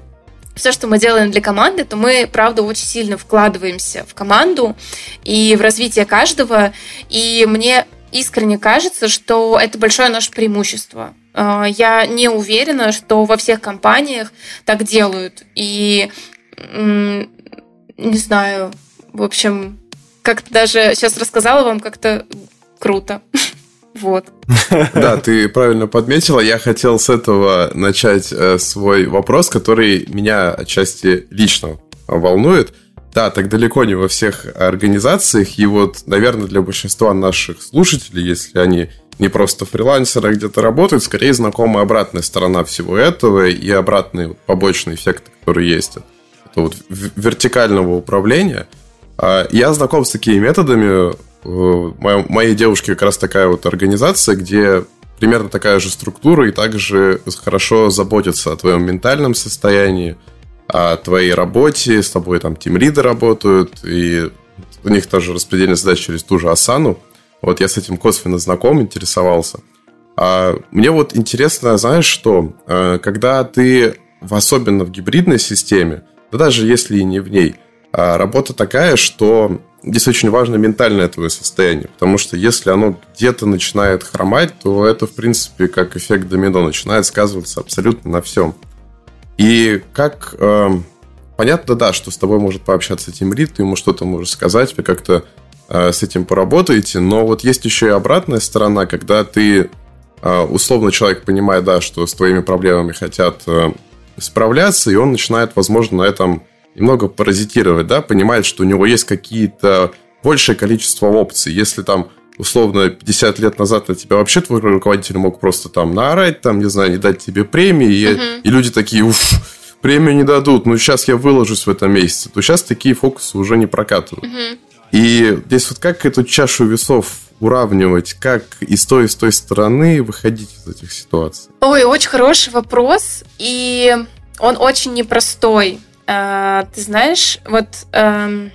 все, что мы делаем для команды, то мы, правда, очень сильно вкладываемся в команду и в развитие каждого. И мне искренне кажется, что это большое наше преимущество. А, я не уверена, что во всех компаниях так делают. И не знаю, в общем, как-то даже сейчас рассказала вам как-то круто. *laughs* Вот. *laughs* Да, ты правильно подметила. Я хотел с этого начать э, свой вопрос, который меня отчасти лично волнует. Да, так далеко не во всех организациях. И вот, наверное, для большинства наших слушателей, если они не просто фрилансеры, а где-то работают, скорее знакома обратная сторона всего этого и обратные побочные эффекты, которые есть. Это вот вертикального управления. А, я знаком с такими методами Э, моей девушке как раз такая вот организация, где примерно такая же структура и также хорошо заботятся о твоем ментальном состоянии, о твоей работе, с тобой там тимлиды работают, и у них тоже распределение задач через ту же Асану. Вот я с этим косвенно знаком, интересовался. А мне вот интересно, знаешь что, э, когда ты, особенно в гибридной системе, да даже если и не в ней, а работа такая, что здесь очень важно ментальное твое состояние, потому что если оно где-то начинает хромать, то это, в принципе, как эффект домино, начинает сказываться абсолютно на всем. И как... Э, понятно, да, что с тобой может пообщаться Тимрит, ты ему что-то можешь сказать, вы как-то э, с этим поработаете, но вот есть еще и обратная сторона, когда ты, э, условно, человек понимает, да, что с твоими проблемами хотят э, справляться, и он начинает, возможно, на этом немного паразитировать, да, понимает, что у него есть какие-то большее количество опций. Если там условно 50 лет назад на тебя вообще твой руководитель мог просто там наорать, там, не знаю, не дать тебе премии, и, uh-huh. и люди такие, уф, премию не дадут, ну сейчас я выложусь в этом месяце, то сейчас такие фокусы уже не прокатывают. Uh-huh. И здесь вот как эту чашу весов уравнивать, как и с той, и с той стороны выходить из этих ситуаций? Ой, очень хороший вопрос, и он очень непростой. Э, ты знаешь, вот эм,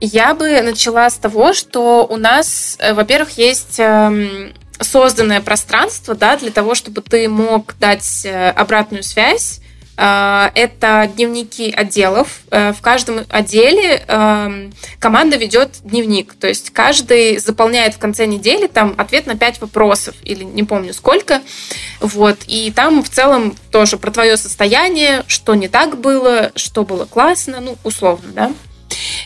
я бы начала с того, что у нас, э, во-первых, есть эм, созданное пространство, да, для того, чтобы ты мог дать э, обратную связь это дневники отделов. Э, в каждом отделе эм, команда ведет дневник. То есть каждый заполняет в конце недели там ответ на пять вопросов, или не помню сколько. Вот. И там в целом тоже про твое состояние, что не так было, что было классно, ну, условно, да.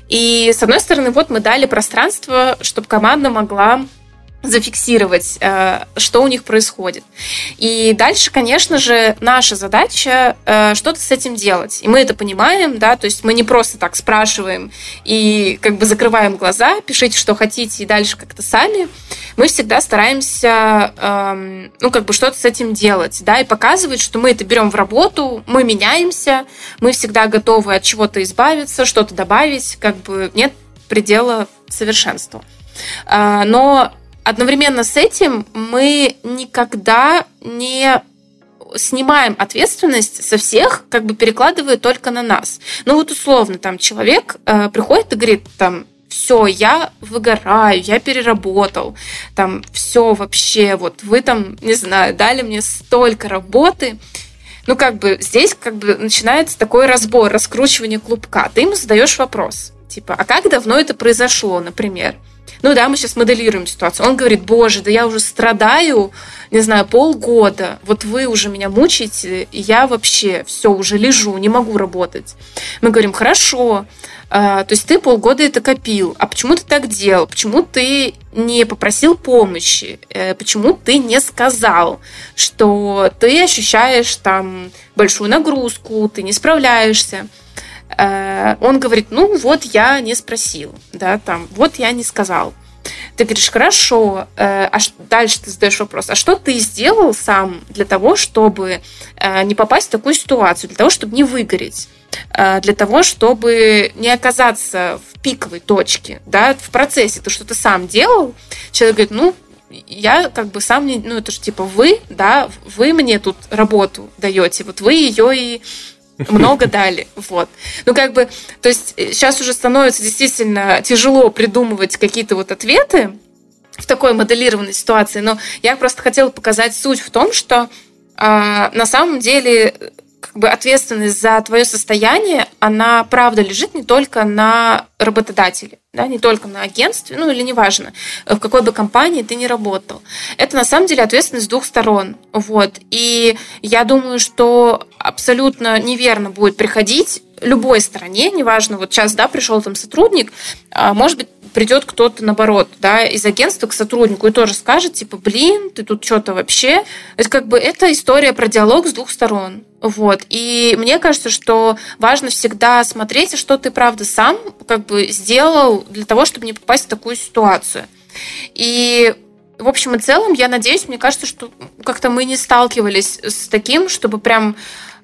И, с одной стороны, вот мы дали пространство, чтобы команда могла зафиксировать, э, что у них происходит. И дальше, конечно же, наша задача э, что-то с этим делать. И мы это понимаем, да, то есть мы не просто так спрашиваем и как бы закрываем глаза, пишите, что хотите, и дальше как-то сами. Мы всегда стараемся, эм, ну, как бы что-то с этим делать, да, и показывать, что мы это берем в работу, мы меняемся, мы всегда готовы от чего-то избавиться, что-то добавить, как бы нет предела совершенству. Э, но одновременно с этим мы никогда не снимаем ответственность со всех, как бы перекладывая только на нас. Ну вот условно, там человек э, приходит и говорит, там, все, я выгораю, я переработал, там, все вообще, вот вы там, не знаю, дали мне столько работы, ну, как бы здесь как бы начинается такой разбор, раскручивание клубка. Ты ему задаешь вопрос, типа, а как давно это произошло, например? Ну да, мы сейчас моделируем ситуацию. Он говорит, боже, да я уже страдаю, не знаю, полгода. Вот вы уже меня мучаете, и я вообще все, уже лежу, не могу работать. Мы говорим, хорошо, а, то есть ты полгода это копил. А почему ты так делал? Почему ты не попросил помощи? Э, почему ты не сказал, что ты ощущаешь там большую нагрузку, ты не справляешься? Э, он говорит, ну вот я не спросил, да, там, вот я не сказал. Ты говоришь, хорошо, э, а дальше ты задаешь вопрос, а что ты сделал сам для того, чтобы э, не попасть в такую ситуацию, для того, чтобы не выгореть? для того, чтобы не оказаться в пиковой точке, да, в процессе ты что-то сам делал, человек говорит, ну, я как бы сам не, ну это же типа вы, да, вы мне тут работу даете, вот вы ее и много дали. Вот. Ну, как бы, то есть сейчас э, уже становится действительно тяжело придумывать какие-то вот ответы в такой моделированной ситуации, но я просто хотела показать суть в том, что э, на самом деле как бы ответственность за твое состояние, она правда лежит не только на работодателе, да, не только на агентстве, ну или неважно, в какой бы компании ты не работал. Это на самом деле ответственность с двух сторон. Вот. И я думаю, что абсолютно неверно будет приходить любой стороне, неважно, вот сейчас, да, пришел там сотрудник, а, может быть, придет кто-то, наоборот, да, из агентства к сотруднику и тоже скажет, типа, блин, ты тут что-то вообще. То есть, как бы, это история про диалог с двух сторон. Вот. И мне кажется, что важно всегда смотреть, а что ты, правда, сам как бы сделал для того, чтобы не попасть в такую ситуацию. И в общем и целом, я надеюсь, мне кажется, что как-то мы не сталкивались с таким, чтобы прям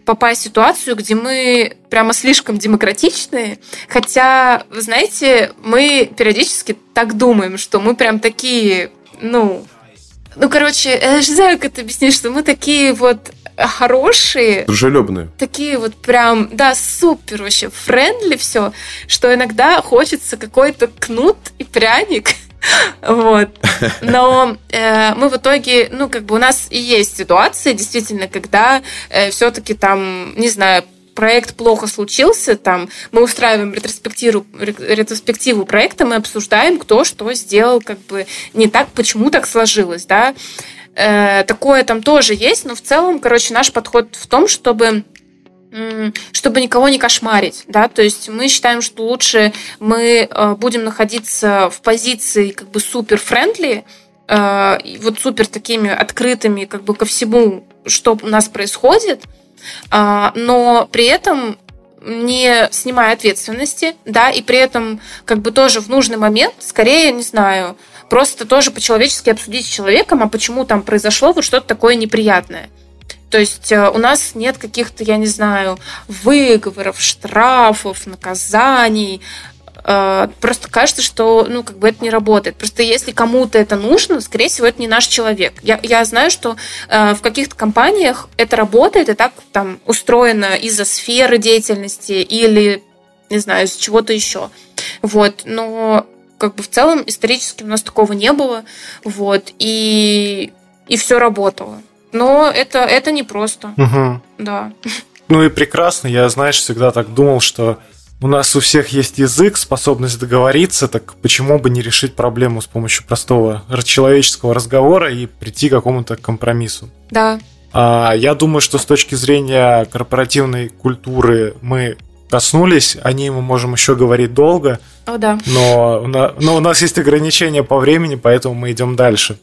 попасть в ситуацию, где мы прямо слишком демократичные. Хотя, вы знаете, мы периодически так думаем, что мы прям такие, ну, ну, короче, я не знаю, как это объяснить, что мы такие вот хорошие. Дружелюбные. Такие вот прям, да, супер вообще, френдли все, что иногда хочется какой-то кнут и пряник вот. *laughs* Но э, мы в итоге, ну, как бы у нас и есть ситуации, действительно, когда э, все-таки там, не знаю, проект плохо случился, там мы устраиваем ретроспективу, ретроспективу проекта, мы обсуждаем, кто что сделал, как бы не так, почему так сложилось, да. Э, такое там тоже есть, но в целом, короче, наш подход в том, чтобы чтобы никого не кошмарить, да, то есть мы считаем, что лучше мы э, будем находиться в позиции как бы супер френдли, э, вот супер такими открытыми как бы ко всему, что у нас происходит, а, но при этом не снимая ответственности, да, и при этом как бы тоже в нужный момент, скорее, не знаю, просто тоже по-человечески обсудить с человеком, а почему там произошло вот что-то такое неприятное. То есть э, у нас нет каких-то, я не знаю, выговоров, штрафов, наказаний. Э, просто кажется, что ну, как бы это не работает. Просто если кому-то это нужно, скорее всего, это не наш человек. Я, я знаю, что э, в каких-то компаниях это работает и так там устроено из-за сферы деятельности или, не знаю, из чего-то еще. Вот. Но как бы в целом исторически у нас такого не было. Вот. И, и все работало. Но это, это непросто. Угу. Да. Ну и прекрасно. Я, знаешь, всегда так думал, что у нас у всех есть язык, способность договориться, так почему бы не решить проблему с помощью простого человеческого разговора и прийти к какому-то компромиссу? Да. А, я думаю, что с точки зрения корпоративной культуры мы коснулись, о ней мы можем еще говорить долго. О, да. Но, но у нас есть ограничения по времени, поэтому мы идем дальше.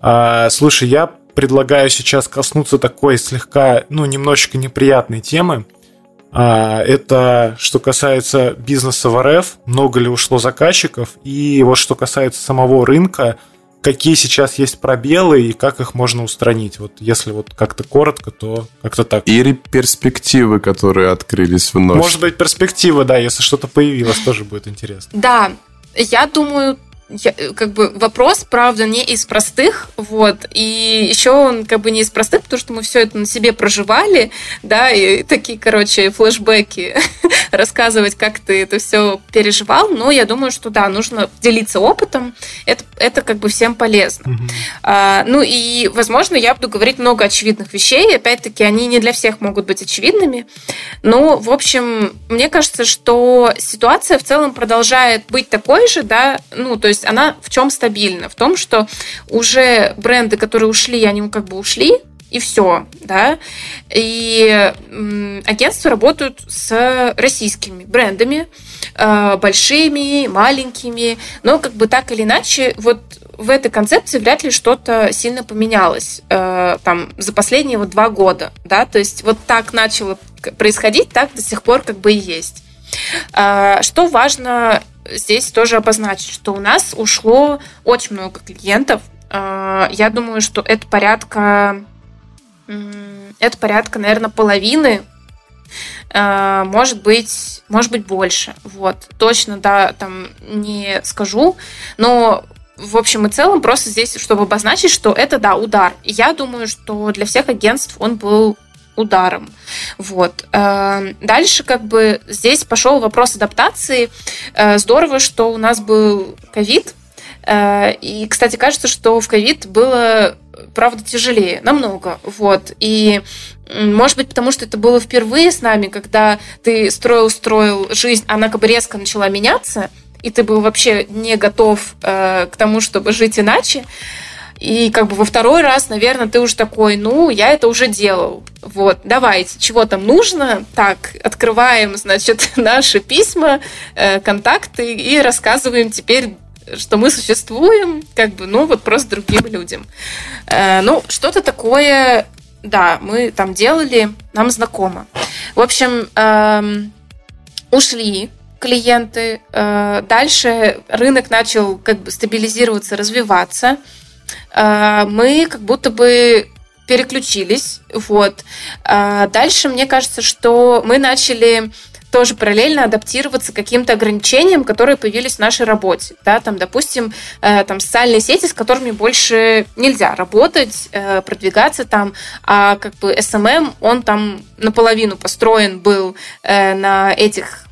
А, слушай, я предлагаю сейчас коснуться такой слегка, ну, немножечко неприятной темы. А, это что касается бизнеса в РФ, много ли ушло заказчиков, и вот что касается самого рынка, какие сейчас есть пробелы и как их можно устранить. Вот если вот как-то коротко, то как-то так. И перспективы, которые открылись вновь. Может быть, перспективы, да, если что-то появилось, тоже будет интересно. Да, я думаю, я, как бы вопрос, правда, не из простых, вот, и еще он как бы не из простых, потому что мы все это на себе проживали, да, и такие, короче, флешбеки *laughs* рассказывать, как ты это все переживал, но я думаю, что да, нужно делиться опытом, это, это как бы всем полезно. Mm-hmm. А, ну и, возможно, я буду говорить много очевидных вещей, опять-таки, они не для всех могут быть очевидными, но, в общем, мне кажется, что ситуация в целом продолжает быть такой же, да, ну, то есть есть она в чем стабильна? В том, что уже бренды, которые ушли, они как бы ушли, и все, да. И агентства работают с российскими брендами, э, большими, маленькими, но как бы так или иначе, вот в этой концепции вряд ли что-то сильно поменялось э, там за последние вот два года, да, то есть вот так начало происходить, так до сих пор как бы и есть. Э, что важно здесь тоже обозначить, что у нас ушло очень много клиентов. А, я думаю, что это порядка, это порядка, наверное, половины а, может быть, может быть больше. Вот, точно, да, там не скажу, но в общем и целом просто здесь, чтобы обозначить, что это, да, удар. я думаю, что для всех агентств он был ударом. Вот. Эм, дальше как бы здесь пошел вопрос адаптации. Э, здорово, что у нас был ковид. Э, и, кстати, кажется, что в ковид было, правда, тяжелее, намного. Вот. И может быть, потому что это было впервые с нами, когда ты строил-строил жизнь, она как бы резко начала меняться, и ты был вообще не готов э, к тому, чтобы жить иначе. И как бы во второй раз, наверное, ты уже такой, ну, я это уже делал. Вот, давайте, чего там нужно? Так, открываем, значит, *laughs* наши письма, э, контакты и рассказываем теперь что мы существуем, как бы, ну, вот просто другим людям. Э, ну, что-то такое, да, мы там делали, нам знакомо. В общем, эм, ушли клиенты, э, дальше рынок начал как бы стабилизироваться, развиваться. Э, мы как будто бы переключились. Вот. Э, дальше мне кажется, что мы начали тоже параллельно адаптироваться к каким-то ограничениям, которые появились в нашей работе. Да, там, допустим, э, там социальные сети, с которыми больше нельзя работать, продвигаться там, а как бы SMM, он там наполовину построен был на этих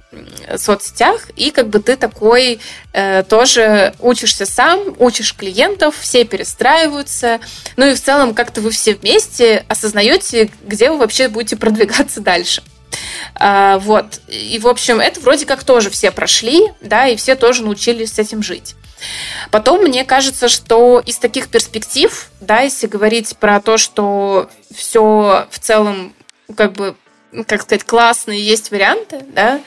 соцсетях, и как бы ты такой э, тоже учишься сам, учишь клиентов, все перестраиваются, ну и в целом как-то вы все вместе осознаете, где вы вообще будете продвигаться *laughs* дальше. А, вот. И, в общем, это вроде как тоже все прошли, да, и все тоже научились с этим жить. Потом, мне кажется, что из таких перспектив, да, если говорить про то, что все в целом как бы как сказать, классные есть варианты, да,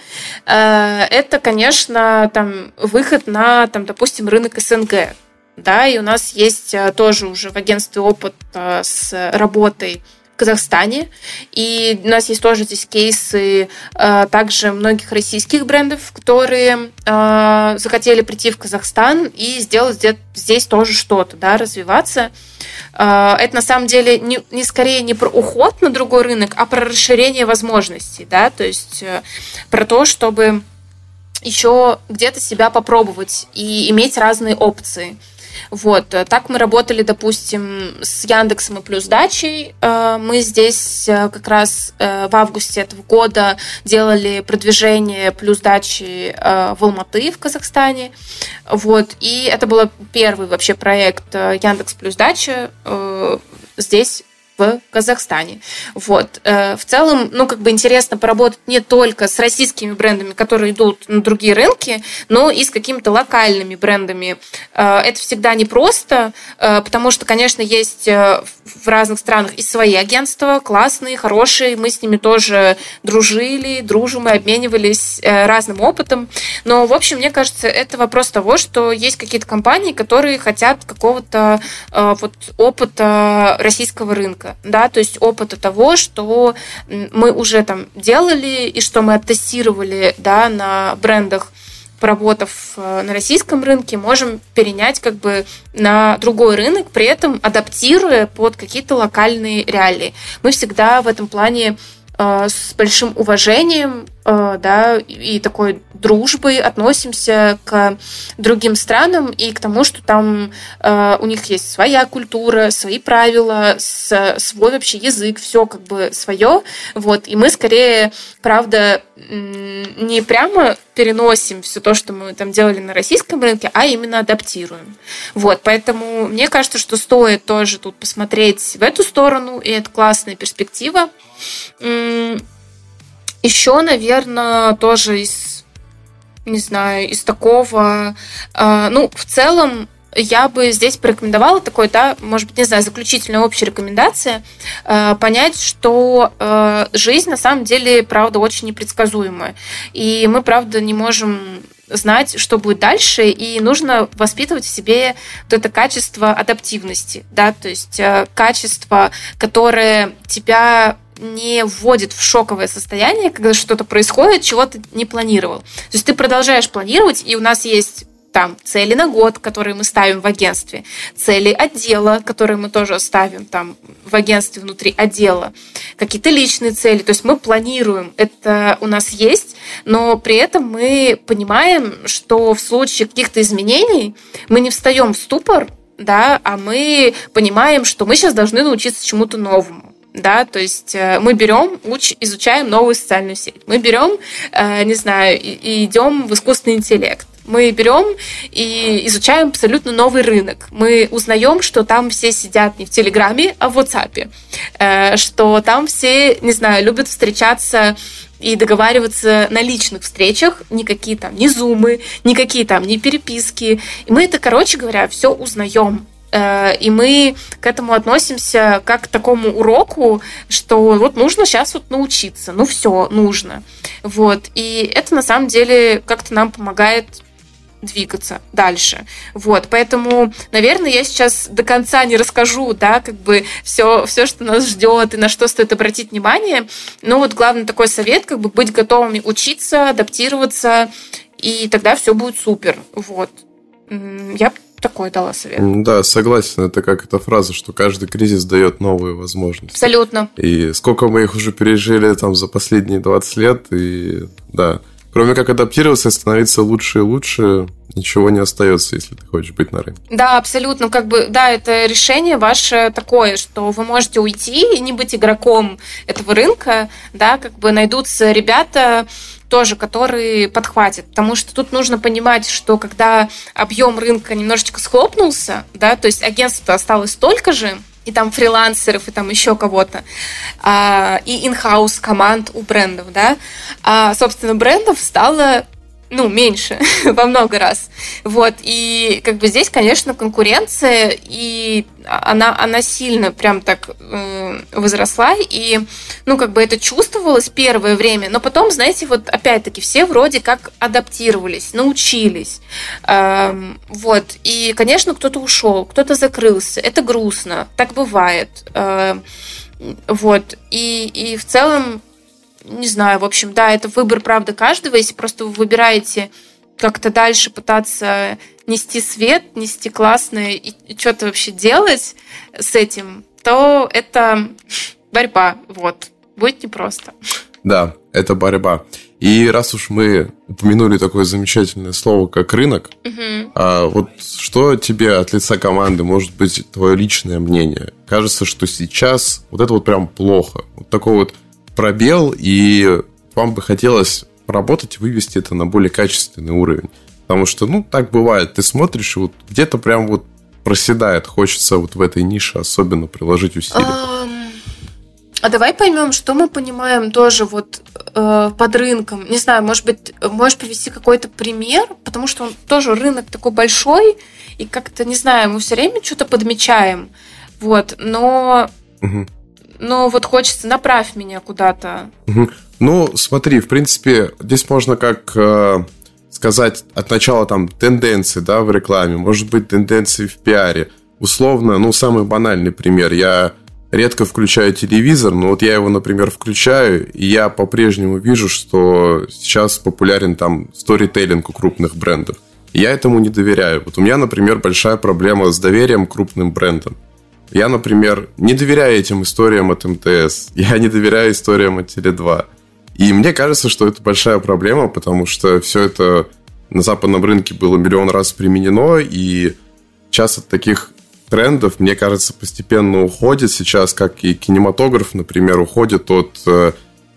э, это, конечно, там выход на, там, допустим, рынок СНГ, да, и у нас есть э, тоже уже в агентстве опыт э, с работой Казахстане. И у нас есть тоже здесь кейсы э, также многих российских брендов, которые э, захотели прийти в Казахстан и сделать здесь, тоже что-то, да, развиваться. Э, это на самом деле не, не скорее не про уход на другой рынок, а про расширение возможностей, да, то есть э, про то, чтобы еще где-то себя попробовать и иметь разные опции. Вот. Э, так мы работали, допустим, с Яндексом и Плюс Дачей. Э, мы здесь э, как раз в августе этого года делали продвижение Плюс Дачи в Алматы в Казахстане. Вот. И это был первый вообще проект Яндекс Плюс Дача здесь в Казахстане. Вот. Э, в целом, ну, как бы интересно поработать не только с российскими брендами, которые идут на другие рынки, но и с какими-то локальными брендами. Э, это всегда непросто, э, потому что, конечно, есть в разных странах и свои агентства, классные, хорошие, мы с ними тоже дружили, дружим и обменивались разным опытом. Но, в общем, мне кажется, это вопрос того, что есть какие-то компании, которые хотят какого-то вот опыта российского рынка рынка, да, то есть опыта того, что мы уже там делали и что мы оттестировали, да, на брендах, поработав э, на российском рынке, можем перенять как бы на другой рынок, при этом адаптируя под какие-то локальные реалии. Мы всегда в этом плане Э, с большим уважением да, и такой дружбой относимся к другим странам и к тому, что там э, у них есть своя культура, свои правила, свой вообще язык, все как бы свое. Вот. И мы скорее, правда, не прямо переносим все то, что мы там делали на российском рынке, а именно адаптируем. Вот, поэтому мне кажется, что стоит тоже тут посмотреть в эту сторону, и это классная перспектива. Еще, наверное, тоже из, не знаю, из такого, э, ну, в целом я бы здесь порекомендовала такой, да, может быть, не знаю, заключительная общая рекомендация, э, понять, что э, жизнь на самом деле, правда, очень непредсказуемая. И мы, правда, не можем знать, что будет дальше, и нужно воспитывать в себе вот это качество адаптивности, да, то есть э, качество, которое тебя не вводит в шоковое состояние, когда что-то происходит, чего ты не планировал. То есть ты продолжаешь планировать, и у нас есть там цели на год, которые мы ставим в агентстве, цели отдела, которые мы тоже ставим там в агентстве внутри отдела, какие-то личные цели. То есть мы планируем, это у нас есть, но при этом мы понимаем, что в случае каких-то изменений мы не встаем в ступор, да, а мы понимаем, что мы сейчас должны научиться чему-то новому да, то есть э, мы берем, уч, изучаем новую социальную сеть, мы берем, э, не знаю, и, идем в искусственный интеллект, мы берем и изучаем абсолютно новый рынок. Мы узнаем, что там все сидят не в Телеграме, а в WhatsApp. Э, что там все, не знаю, любят встречаться и договариваться на личных встречах, никакие там не зумы, никакие там не переписки. И мы это, короче говоря, все узнаем. Э, и мы к этому относимся как к такому уроку, что вот нужно сейчас вот научиться, ну все, нужно. Вот. И это на самом деле как-то нам помогает двигаться дальше. Вот, поэтому, наверное, я сейчас до конца не расскажу, да, как бы все, все, что нас ждет и на что стоит обратить внимание. Но вот главный такой совет, как бы быть готовыми учиться, адаптироваться, и тогда все будет супер. Вот. Я такой дала совет. Да, согласен. Это как эта фраза, что каждый кризис дает новые возможности. Абсолютно. И сколько мы их уже пережили там за последние 20 лет, и да, кроме как адаптироваться и становиться лучше и лучше, ничего не остается, если ты хочешь быть на рынке. Да, абсолютно. Как бы, да, это решение ваше такое, что вы можете уйти и не быть игроком этого рынка, да, как бы найдутся ребята, тоже, которые подхватят. Потому что тут нужно понимать, что когда объем рынка немножечко схлопнулся, да, то есть агентство осталось столько же, и там фрилансеров, и там еще кого-то, а, и инхаус команд у брендов, да, а, собственно, брендов стало ну, меньше *laughs* во много раз. Вот, и как бы здесь, конечно, конкуренция, и она, она сильно прям так э, возросла, и, ну, как бы это чувствовалось первое время, но потом, знаете, вот опять-таки все вроде как адаптировались, научились. Э, вот, и, конечно, кто-то ушел, кто-то закрылся, это грустно, так бывает. Э, вот, и, и в целом не знаю, в общем, да, это выбор, правда, каждого. Если просто вы выбираете как-то дальше пытаться нести свет, нести классное и, и что-то вообще делать с этим, то это борьба, вот. Будет непросто. Да, это борьба. И раз уж мы упомянули такое замечательное слово, как рынок, угу. а вот что тебе от лица команды может быть твое личное мнение? Кажется, что сейчас вот это вот прям плохо. Вот такой вот пробел, и вам бы хотелось работать, вывести это на более качественный уровень. Потому что, ну, так бывает. Ты смотришь, и вот где-то прям вот проседает. Хочется вот в этой нише особенно приложить усилия. А давай поймем, что мы понимаем тоже вот э, под рынком. Не знаю, может быть, можешь привести какой-то пример, потому что он тоже рынок такой большой, и как-то, не знаю, мы все время что-то подмечаем. Вот, но... Угу. Но вот хочется, направь меня куда-то. Ну, смотри, в принципе, здесь можно как э, сказать от начала там тенденции, да, в рекламе, может быть, тенденции в пиаре. Условно, ну, самый банальный пример. Я редко включаю телевизор, но вот я его, например, включаю, и я по-прежнему вижу, что сейчас популярен там сторителлинг у крупных брендов. Я этому не доверяю. Вот у меня, например, большая проблема с доверием крупным брендам. Я, например, не доверяю этим историям от МТС. *laughs* Я не доверяю историям от Теле2. И мне кажется, что это большая проблема, потому что все это на западном рынке было миллион раз применено, и часто таких трендов, мне кажется, постепенно уходит сейчас, как и кинематограф, например, уходит от э,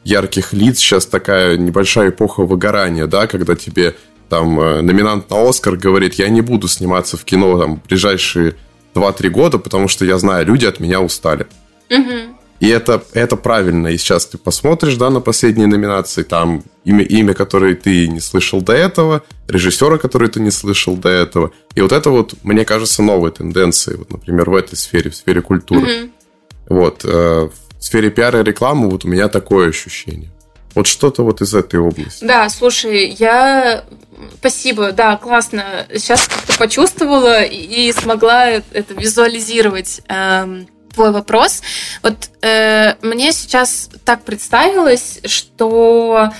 ярких лиц. Сейчас такая небольшая эпоха выгорания, да, когда тебе там э, номинант на Оскар говорит, я не буду сниматься в кино там ближайшие 2-3 года, потому что я знаю, люди от меня устали. Угу. И это, это правильно. И сейчас ты посмотришь, да, на последние номинации, там имя, имя, которое ты не слышал до этого, режиссера, который ты не слышал до этого. И вот это вот, мне кажется, новые тенденции, вот, например, в этой сфере, в сфере культуры. Mm-hmm. Вот. Э, в сфере пиара и рекламы вот у меня такое ощущение. Вот что-то вот из этой области. Да, слушай, я... Спасибо, да, классно. Сейчас как-то почувствовала и смогла это визуализировать. Эм твой вопрос. Вот э, мне сейчас так представилось, что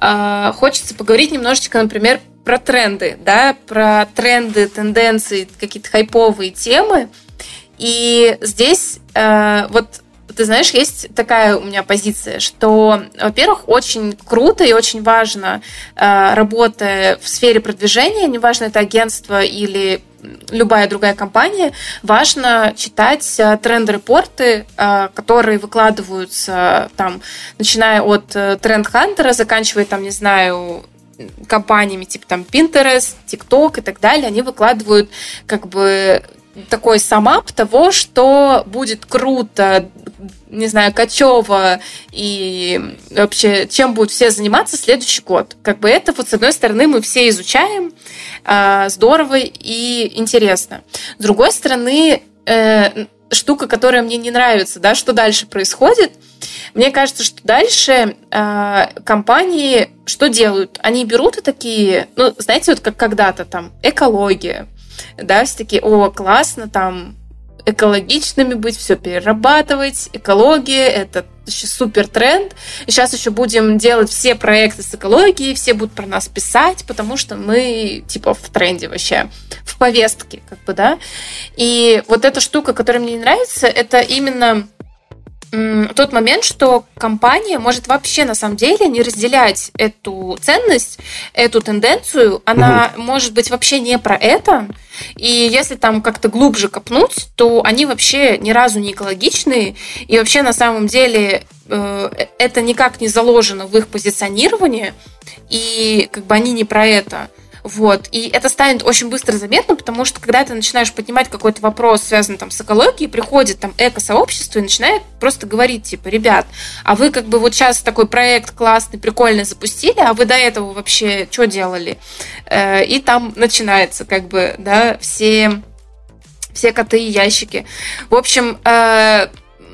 э, хочется поговорить немножечко, например, про тренды, да, про тренды, тенденции, какие-то хайповые темы. И здесь э, вот ты знаешь, есть такая у меня позиция, что, во-первых, очень круто и очень важно, э, работая в сфере продвижения, неважно, это агентство или любая другая компания, важно читать э, тренд-репорты, э, которые выкладываются там, начиная от тренд-хантера, заканчивая там, не знаю, компаниями типа там Pinterest, TikTok и так далее, они выкладывают как бы такой самап того, что будет круто, не знаю, Качева и вообще чем будут все заниматься следующий год. Как бы это вот с одной стороны мы все изучаем, э, здорово и интересно. С другой стороны, э, штука, которая мне не нравится, да, что дальше происходит. Мне кажется, что дальше э, компании что делают? Они берут и такие, ну, знаете, вот как когда-то там экология, да, все такие, о, классно, там экологичными быть, все перерабатывать, экология, это супер тренд. И сейчас еще будем делать все проекты с экологией, все будут про нас писать, потому что мы типа в тренде вообще, в повестке, как бы, да. И вот эта штука, которая мне не нравится, это именно тот момент, что компания может вообще на самом деле не разделять эту ценность, эту тенденцию. Она угу. может быть вообще не про это. И если там как-то глубже копнуть, то они вообще ни разу не экологичные. И вообще на самом деле э, это никак не заложено в их позиционировании. И как бы они не про это. Вот. И это станет очень быстро заметно, потому что когда ты начинаешь поднимать какой-то вопрос, связанный там с экологией, приходит там эко-сообщество и начинает просто говорить, типа, ребят, а вы как бы вот сейчас такой проект классный, прикольный запустили, а вы до этого вообще что делали? Э, и там начинается как бы, да, все, все коты и ящики. В общем, э,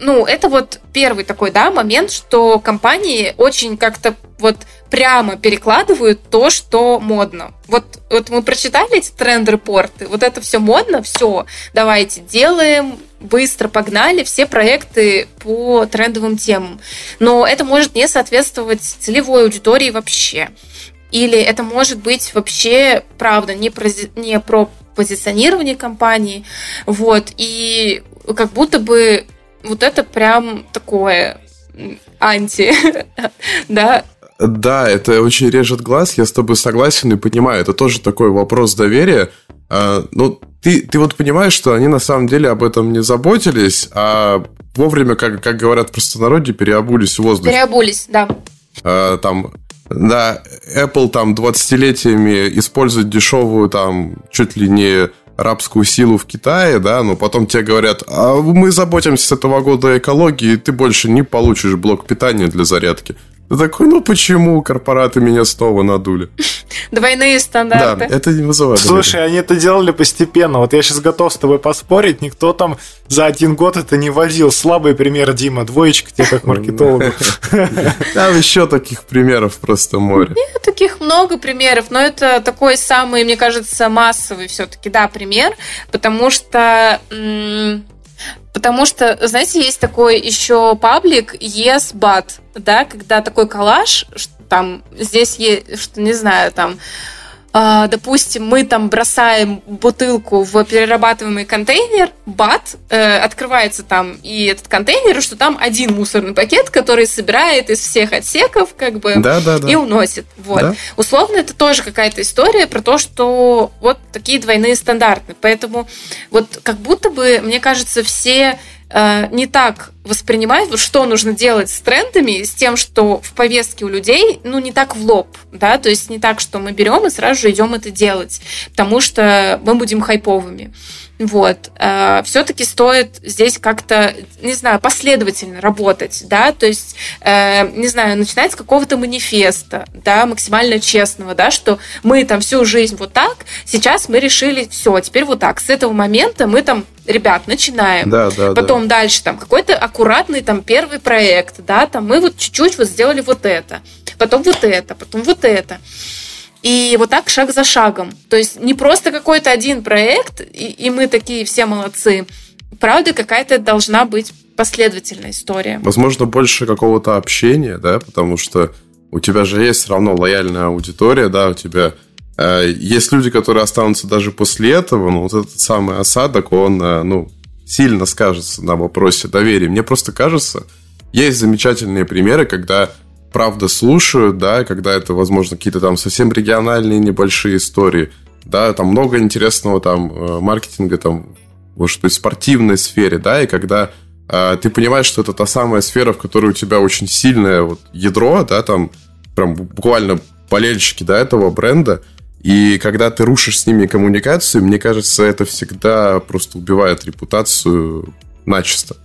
ну, это вот первый такой, да, момент, что компании очень как-то вот прямо перекладывают то, что модно. Вот, вот мы прочитали эти тренд-репорты, вот это все модно, все, давайте делаем, быстро погнали все проекты по трендовым темам. Но это может не соответствовать целевой аудитории вообще. Или это может быть вообще, правда, не про, не про позиционирование компании. Вот. И как будто бы вот это прям такое анти, *laughs* да, да, это очень режет глаз, я с тобой согласен и понимаю. Это тоже такой вопрос доверия. А, ну, ты, ты вот понимаешь, что они на самом деле об этом не заботились, а вовремя, как, как говорят в простонародье, переобулись в воздух. Переобулись, да. А, там, да, Apple там 20-летиями использует дешевую там чуть ли не рабскую силу в Китае, да, но потом тебе говорят, а мы заботимся с этого года экологии, и ты больше не получишь блок питания для зарядки. Ты такой, ну почему корпораты меня снова надули? *laughs* Двойные стандарты. Да, это не вызывает. Слушай, они это делали постепенно. Вот я сейчас готов с тобой поспорить. Никто там за один год это не возил. Слабый пример, Дима. Двоечка тебе как маркетологу. *laughs* Там еще таких примеров просто море. Нет, таких много примеров, но это такой самый, мне кажется, массовый все-таки, да, пример, потому что Потому что, знаете, есть такой еще паблик Yes But, да, когда такой коллаж, что там здесь есть, что не знаю, там допустим, мы там бросаем бутылку в перерабатываемый контейнер, бат, э, открывается там и этот контейнер, и что там один мусорный пакет, который собирает из всех отсеков, как бы, да, да, да. и уносит. Вот. Да? Условно, это тоже какая-то история про то, что вот такие двойные стандарты. Поэтому вот как будто бы, мне кажется, все Э, не так воспринимать, что нужно делать с трендами, с тем, что в повестке у людей, ну, не так в лоб, да, то есть не так, что мы берем и сразу же идем это делать, потому что мы будем хайповыми. Вот. Э, Все-таки стоит здесь как-то, не знаю, последовательно работать, да, то есть, э, не знаю, начинать с какого-то манифеста, да, максимально честного, да, что мы там всю жизнь вот так, сейчас мы решили, все, теперь вот так, с этого момента мы там ребят, начинаем. Да, да, Потом да. дальше там какой-то аккуратный там первый проект, да, там мы вот чуть-чуть вот сделали вот это, потом вот это, потом вот это. И вот так шаг за шагом. То есть не просто какой-то один проект, и, и мы такие все молодцы. Правда, какая-то должна быть последовательная история. Возможно, больше какого-то общения, да, потому что у тебя же есть все равно лояльная аудитория, да, у тебя э, есть люди, которые останутся даже после этого, но вот этот самый осадок, он, э, ну, сильно скажется на вопросе доверия. Мне просто кажется, есть замечательные примеры, когда правда слушают, да, когда это, возможно, какие-то там совсем региональные небольшие истории, да, там много интересного там э, маркетинга, там, может быть, в спортивной сфере, да, и когда э, ты понимаешь, что это та самая сфера, в которой у тебя очень сильное вот ядро, да, там прям буквально болельщики, да, этого бренда, и когда ты рушишь с ними коммуникацию, мне кажется, это всегда просто убивает репутацию начисто.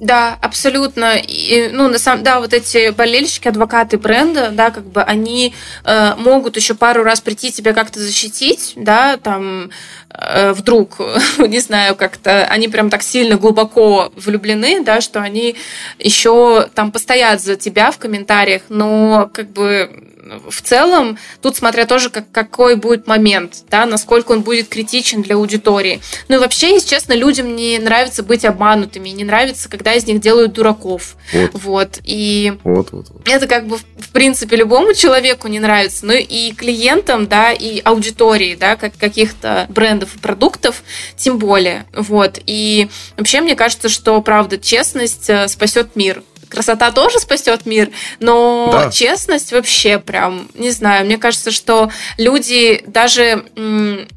Да, абсолютно. И, ну, на самом, да, вот эти болельщики, адвокаты бренда, да, как бы они э, могут еще пару раз прийти тебя как-то защитить, да, там э, вдруг, *laughs* не знаю, как-то они прям так сильно глубоко влюблены, да, что они еще там постоят за тебя в комментариях, но как бы в целом, тут смотря тоже, как, какой будет момент, да, насколько он будет критичен для аудитории. Ну и вообще, если честно, людям не нравится быть обманутыми, не нравится, когда из них делают дураков. Вот. вот. И вот, вот, вот. это как бы, в принципе, любому человеку не нравится, но и клиентам, да, и аудитории, да, как каких-то брендов и продуктов, тем более. Вот. И вообще, мне кажется, что, правда, честность э, спасет мир красота тоже спасет мир, но да. честность вообще прям, не знаю, мне кажется, что люди даже,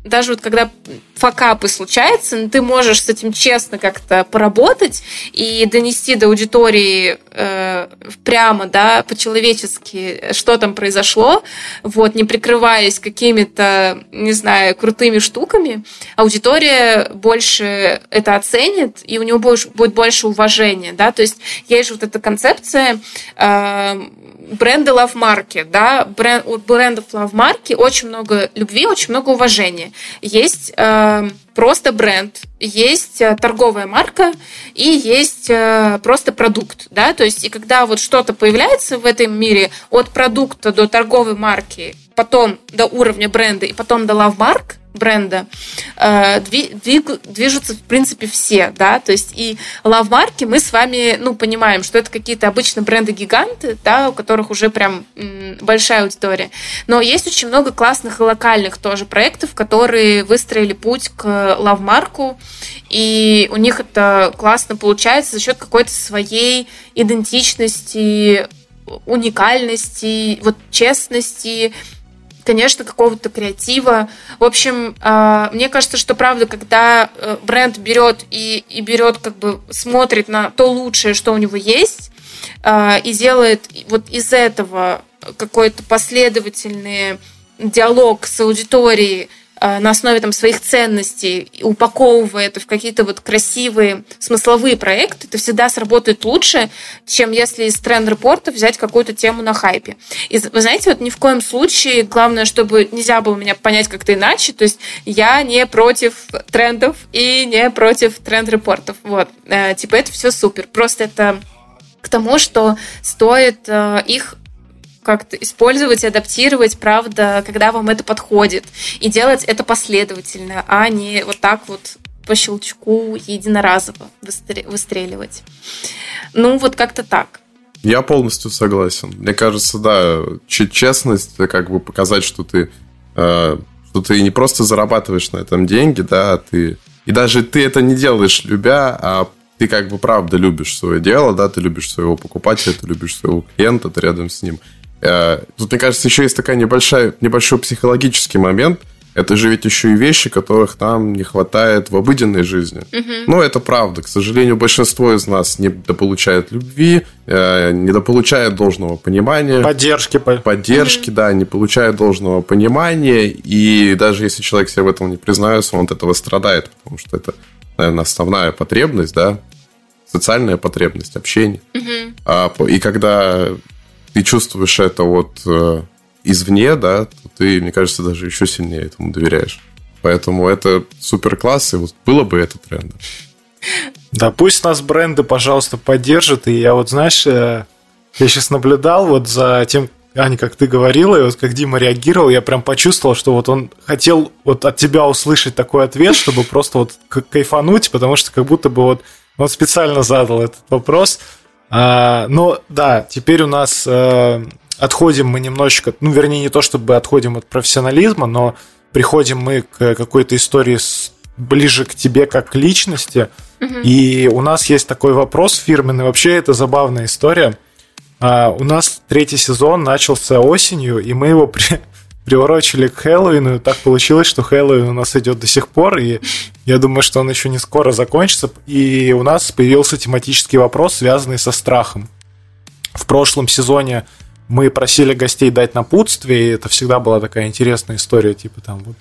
даже вот когда факапы случаются, ты можешь с этим честно как-то поработать и донести до аудитории э, прямо, да, по-человечески, что там произошло, вот, не прикрываясь какими-то, не знаю, крутыми штуками, аудитория больше это оценит, и у него будет больше уважения, да, то есть есть же вот эта концепция э, бренда love марки, да, бренд, у брендов love марки очень много любви, очень много уважения. Есть э, просто бренд, есть э, торговая марка и есть э, просто продукт, да, то есть и когда вот что-то появляется в этом мире от продукта до торговой марки, потом до уровня бренда и потом до love марк, бренда. Э, движутся, в принципе, все, да, то есть и лавмарки мы с вами, ну, понимаем, что это какие-то обычно бренды-гиганты, да, у которых уже прям большая аудитория, но есть очень много классных и локальных тоже проектов, которые выстроили путь к лавмарку, и у них это классно получается за счет какой-то своей идентичности, уникальности, вот честности, конечно, какого-то креатива. В общем, а, мне кажется, что правда, когда э, бренд берет и, и берет, как бы смотрит на то лучшее, что у него есть, а, и делает вот из этого какой-то последовательный диалог с аудиторией, на основе там, своих ценностей, упаковывая это в какие-то вот красивые смысловые проекты, это всегда сработает лучше, чем если из тренд-репорта взять какую-то тему на хайпе. И вы знаете, вот ни в коем случае, главное, чтобы нельзя было меня понять как-то иначе, то есть я не против трендов и не против тренд-репортов. Вот. Э, типа это все супер. Просто это к тому, что стоит э, их как-то использовать, адаптировать, правда, когда вам это подходит. И делать это последовательно, а не вот так вот по щелчку единоразово выстреливать. Ну, вот как-то так. Я полностью согласен. Мне кажется, да, честность, это как бы показать, что ты, э, что ты не просто зарабатываешь на этом деньги, да, а ты... И даже ты это не делаешь любя, а ты как бы правда любишь свое дело, да, ты любишь своего покупателя, ты любишь своего клиента, ты рядом с ним. Э, тут, мне кажется, еще есть такая небольшая, небольшой психологический момент. Это же ведь еще и вещи, которых нам не хватает в обыденной жизни. Угу. Ну, это правда. К сожалению, большинство из нас не дополучает любви, э, не дополучает должного понимания. Поддержки. Поддержки, угу. да, не получает должного понимания. И даже если человек себе в этом не признается, он от этого страдает, потому что это, наверное, основная потребность, да, социальная потребность, общение. Угу. И когда ты чувствуешь это вот э, извне, да, то ты, мне кажется, даже еще сильнее этому доверяешь. Поэтому это супер класс, и вот было бы это трендом. Да, пусть нас бренды, пожалуйста, поддержат. И я вот, знаешь, э, я сейчас наблюдал вот за тем, Аня, как ты говорила, и вот как Дима реагировал, я прям почувствовал, что вот он хотел вот от тебя услышать такой ответ, чтобы просто вот кайфануть, потому что как будто бы вот он специально задал этот вопрос. А, но да, теперь у нас а, отходим мы немножечко, ну, вернее, не то чтобы отходим от профессионализма, но приходим мы к какой-то истории с, ближе к тебе как к личности. Угу. И у нас есть такой вопрос фирменный. Вообще, это забавная история. А, у нас третий сезон начался осенью, и мы его при, приурочили к Хэллоуину, и так получилось, что Хэллоуин у нас идет до сих пор, и я думаю, что он еще не скоро закончится, и у нас появился тематический вопрос, связанный со страхом. В прошлом сезоне мы просили гостей дать напутствие, и это всегда была такая интересная история, типа там вот,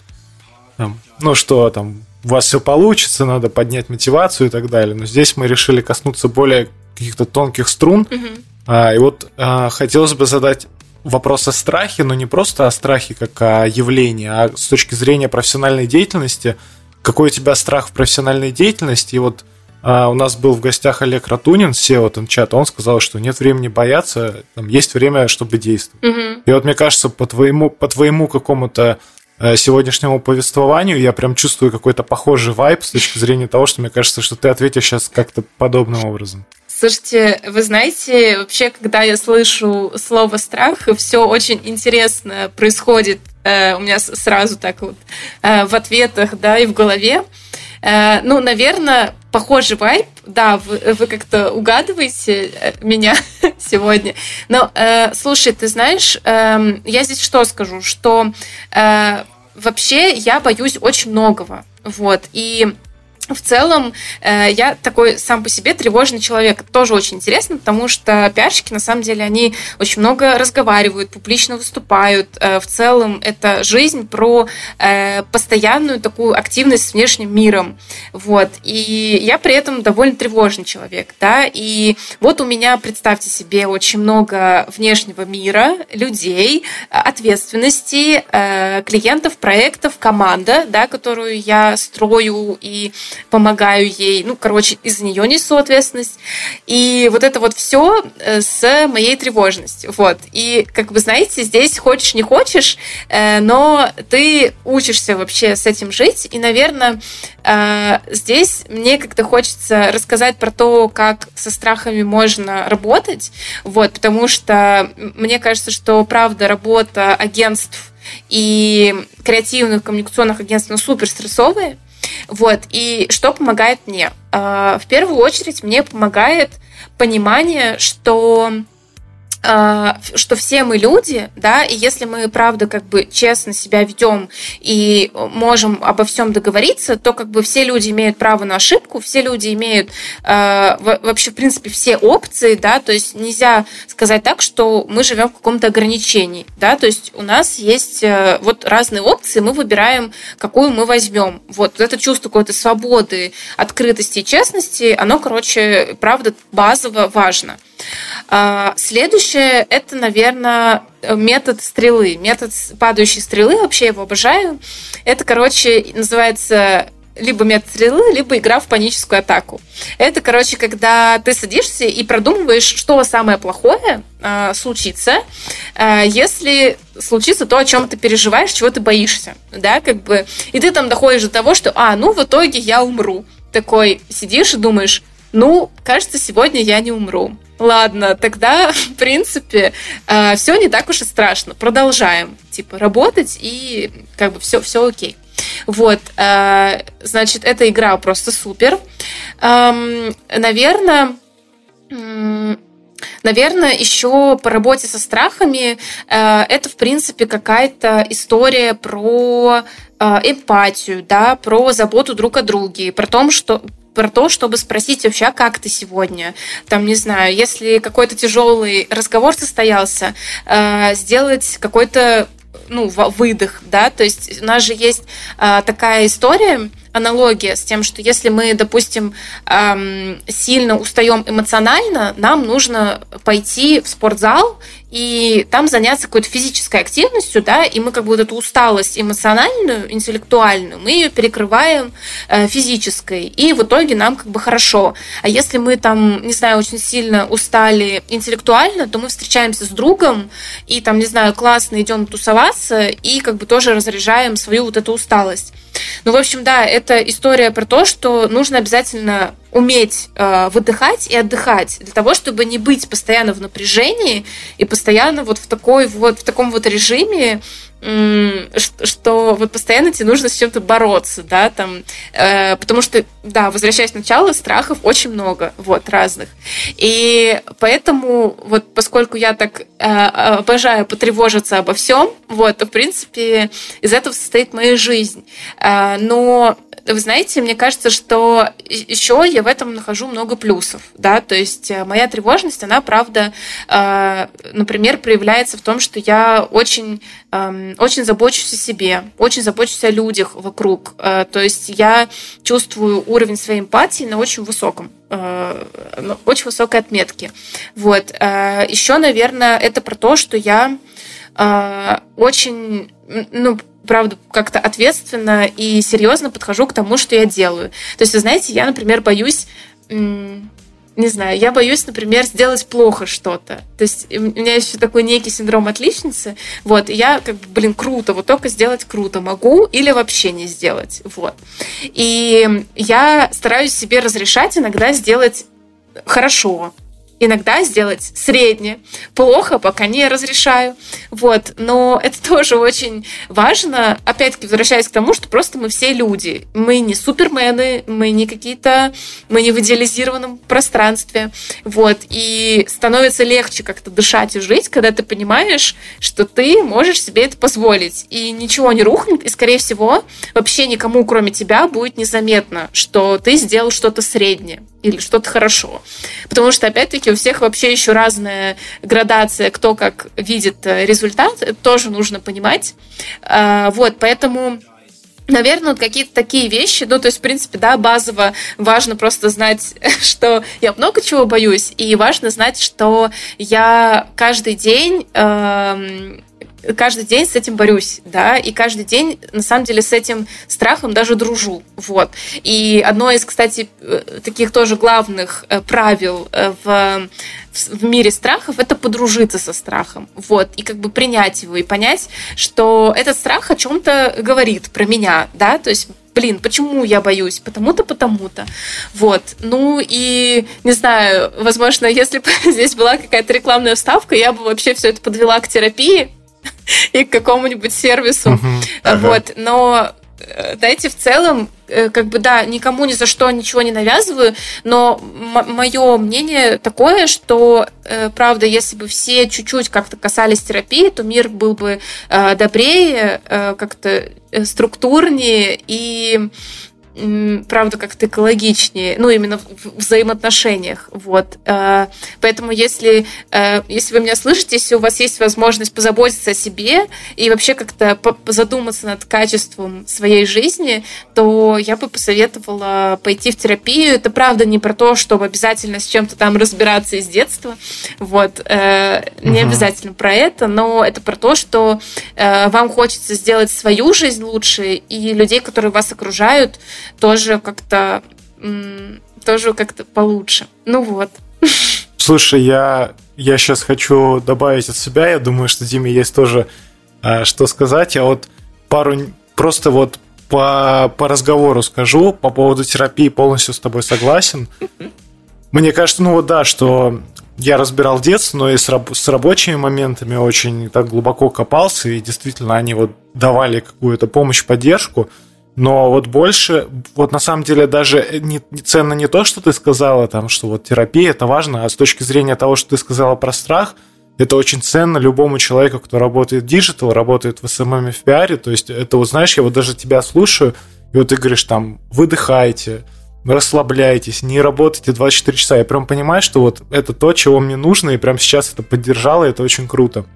там, ну что, там, у вас все получится, надо поднять мотивацию и так далее. Но здесь мы решили коснуться более каких-то тонких струн. Mm-hmm. А, и вот а, хотелось бы задать вопрос о страхе, но не просто о страхе как о явлении, а с точки зрения профессиональной деятельности. Какой у тебя страх в профессиональной деятельности? И вот а, у нас был в гостях Олег Ратунин, SEO там чат, он сказал, что нет времени бояться, там есть время, чтобы действовать. Угу. И вот мне кажется, по твоему, по твоему какому-то сегодняшнему повествованию я прям чувствую какой-то похожий вайб с точки зрения того, что мне кажется, что ты ответишь сейчас как-то подобным образом. Слушайте, вы знаете, вообще, когда я слышу слово страх, все очень интересно происходит э, у меня сразу так вот э, в ответах, да, и в голове. Э, ну, наверное, похожий вайб, да, вы, вы как-то угадываете э, меня *laughs* сегодня. Но, э, слушай, ты знаешь, э, я здесь что скажу, что э, вообще я боюсь очень многого, вот, и в целом, э, я такой сам по себе тревожный человек. тоже очень интересно, потому что пиарщики, на самом деле, они очень много разговаривают, публично выступают. Э, в целом, это жизнь про э, постоянную такую активность с внешним миром. Вот. И я при этом довольно тревожный человек. Да? И вот у меня, представьте себе, очень много внешнего мира, людей, ответственности, клиентов, проектов, команда, да, которую я строю и помогаю ей. Ну, короче, из-за нее несу ответственность. И вот это вот все э, с моей тревожностью. Вот. И, как вы знаете, здесь хочешь, не хочешь, э, но ты учишься вообще с этим жить. И, наверное, э, здесь мне как-то хочется рассказать про то, как со страхами можно работать. Вот, потому что мне кажется, что, правда, работа агентств и креативных коммуникационных агентств ну, супер стрессовые. Вот. И что помогает мне? А, в первую очередь мне помогает понимание, что что все мы люди, да, и если мы, правда, как бы честно себя ведем и можем обо всем договориться, то как бы все люди имеют право на ошибку, все люди имеют э, вообще, в принципе, все опции, да, то есть нельзя сказать так, что мы живем в каком-то ограничении, да, то есть у нас есть э, вот разные опции, мы выбираем, какую мы возьмем. Вот это чувство какой-то свободы, открытости и честности, оно, короче, правда, базово важно. А, следующее – это, наверное, метод стрелы. Метод падающей стрелы, вообще его обожаю. Это, короче, называется либо метод стрелы, либо игра в паническую атаку. Это, короче, когда ты садишься и продумываешь, что самое плохое э, случится, э, если случится то, о чем ты переживаешь, чего ты боишься, да, как бы, и ты там доходишь до того, что, а, ну, в итоге я умру. Такой сидишь и думаешь, ну, кажется, сегодня я не умру. Ладно, тогда, *laughs* в принципе, э, все не так уж и страшно. Продолжаем, типа, работать, и как бы все, все окей. Вот, э, значит, эта игра просто супер. Эм, наверное, Наверное, еще по работе со страхами э, это, в принципе, какая-то история про эмпатию, да, про заботу друг о друге, про, том, что, про то, чтобы спросить вообще, а как ты сегодня? Там, не знаю, если какой-то тяжелый разговор состоялся, э, сделать какой-то ну, выдох, да, то есть у нас же есть э, такая история, аналогия с тем, что если мы, допустим, эм, сильно устаем эмоционально, нам нужно пойти в спортзал и там заняться какой-то физической активностью, да, и мы как бы вот эту усталость эмоциональную, интеллектуальную, мы ее перекрываем э, физической, и в итоге нам как бы хорошо. А если мы там, не знаю, очень сильно устали интеллектуально, то мы встречаемся с другом и там, не знаю, классно идем тусоваться и как бы тоже разряжаем свою вот эту усталость. Ну, в общем, да, это история про то, что нужно обязательно уметь э, выдыхать и отдыхать для того, чтобы не быть постоянно в напряжении и постоянно вот в такой вот в таком вот режиме что вот постоянно тебе нужно с чем-то бороться, да, там, э, потому что, да, возвращаясь к началу, страхов очень много, вот, разных. И поэтому, вот, поскольку я так э, обожаю потревожиться обо всем, вот, то, в принципе, из этого состоит моя жизнь. Э, но вы знаете, мне кажется, что еще я в этом нахожу много плюсов, да, то есть э, моя тревожность, она, правда, э, например, проявляется в том, что я очень, эм, очень забочусь о себе, очень забочусь о людях вокруг, э, то есть я чувствую уровень своей эмпатии на очень высоком очень высокой отметке. Вот. Еще, наверное, это про то, что я очень, ну, правда, как-то ответственно и серьезно подхожу к тому, что я делаю. То есть, вы знаете, я, например, боюсь не знаю, я боюсь, например, сделать плохо что-то. То есть у меня еще такой некий синдром отличницы. Вот, и я как бы, блин, круто, вот только сделать круто могу или вообще не сделать. Вот. И я стараюсь себе разрешать иногда сделать хорошо, иногда сделать средне. Плохо пока не разрешаю. Вот. Но это *laughs* тоже очень важно. Опять-таки, возвращаясь к тому, что просто мы все люди. Мы не супермены, мы не какие-то... Мы не в идеализированном пространстве. Вот. И становится легче как-то дышать и жить, когда ты понимаешь, что ты можешь себе это позволить. И ничего не рухнет. И, скорее всего, вообще никому, кроме тебя, будет незаметно, что ты сделал что-то среднее или что-то хорошо. Потому что, опять-таки, у всех вообще еще разная градация, кто как видит э, результат, это тоже нужно понимать. А, вот, поэтому Наверное, вот какие-то такие вещи, ну, то есть, в принципе, да, базово важно просто знать, *laughs* что я много чего боюсь, и важно знать, что я каждый день эм, каждый день с этим борюсь, да, и каждый день, на самом деле, с этим страхом даже дружу, вот. И одно из, кстати, э, таких тоже главных э, правил э, в в мире страхов это подружиться со страхом, вот, и как бы принять его и понять, что этот страх о чем-то говорит про меня, да, то есть блин, почему я боюсь? Потому-то, потому-то. Вот. Ну и, не знаю, возможно, если бы *laughs* здесь была какая-то рекламная вставка, я бы вообще все это подвела к терапии, *laughs* и к какому-нибудь сервису. Uh-huh. Вот. Но, знаете, в целом э, как бы, да, никому ни за что ничего не навязываю, но мое мнение такое, что, э, правда, если бы все чуть-чуть как-то касались терапии, то мир был бы добрее, как-то структурнее и правда, как-то экологичнее, ну, именно в взаимоотношениях, вот. Э, поэтому если, э, если вы меня слышите, если у вас есть возможность позаботиться о себе и вообще как-то задуматься над качеством своей жизни, то я бы посоветовала пойти в терапию. Это, правда, не про то, чтобы обязательно с чем-то там разбираться из детства, вот. Э, не угу. обязательно про это, но это про то, что вам хочется сделать свою жизнь лучше, и людей, которые вас окружают, тоже как-то тоже как-то получше. Ну вот. Слушай, я, я сейчас хочу добавить от себя. Я думаю, что Диме есть тоже э, что сказать. Я вот пару просто вот по, по разговору скажу по поводу терапии полностью с тобой согласен. Мне кажется, ну вот да, что я разбирал детство, но и с, раб- с рабочими моментами очень так глубоко копался, и действительно они вот давали какую-то помощь, поддержку. Но вот больше, вот на самом деле даже не, не ценно не то, что ты сказала, там, что вот терапия это важно, а с точки зрения того, что ты сказала про страх, это очень ценно любому человеку, кто работает в digital, работает в SMM и в пиаре. То есть это вот, знаешь, я вот даже тебя слушаю, и вот ты говоришь там, выдыхайте, расслабляйтесь, не работайте 24 часа. Я прям понимаю, что вот это то, чего мне нужно, и прям сейчас это поддержало, и это очень круто.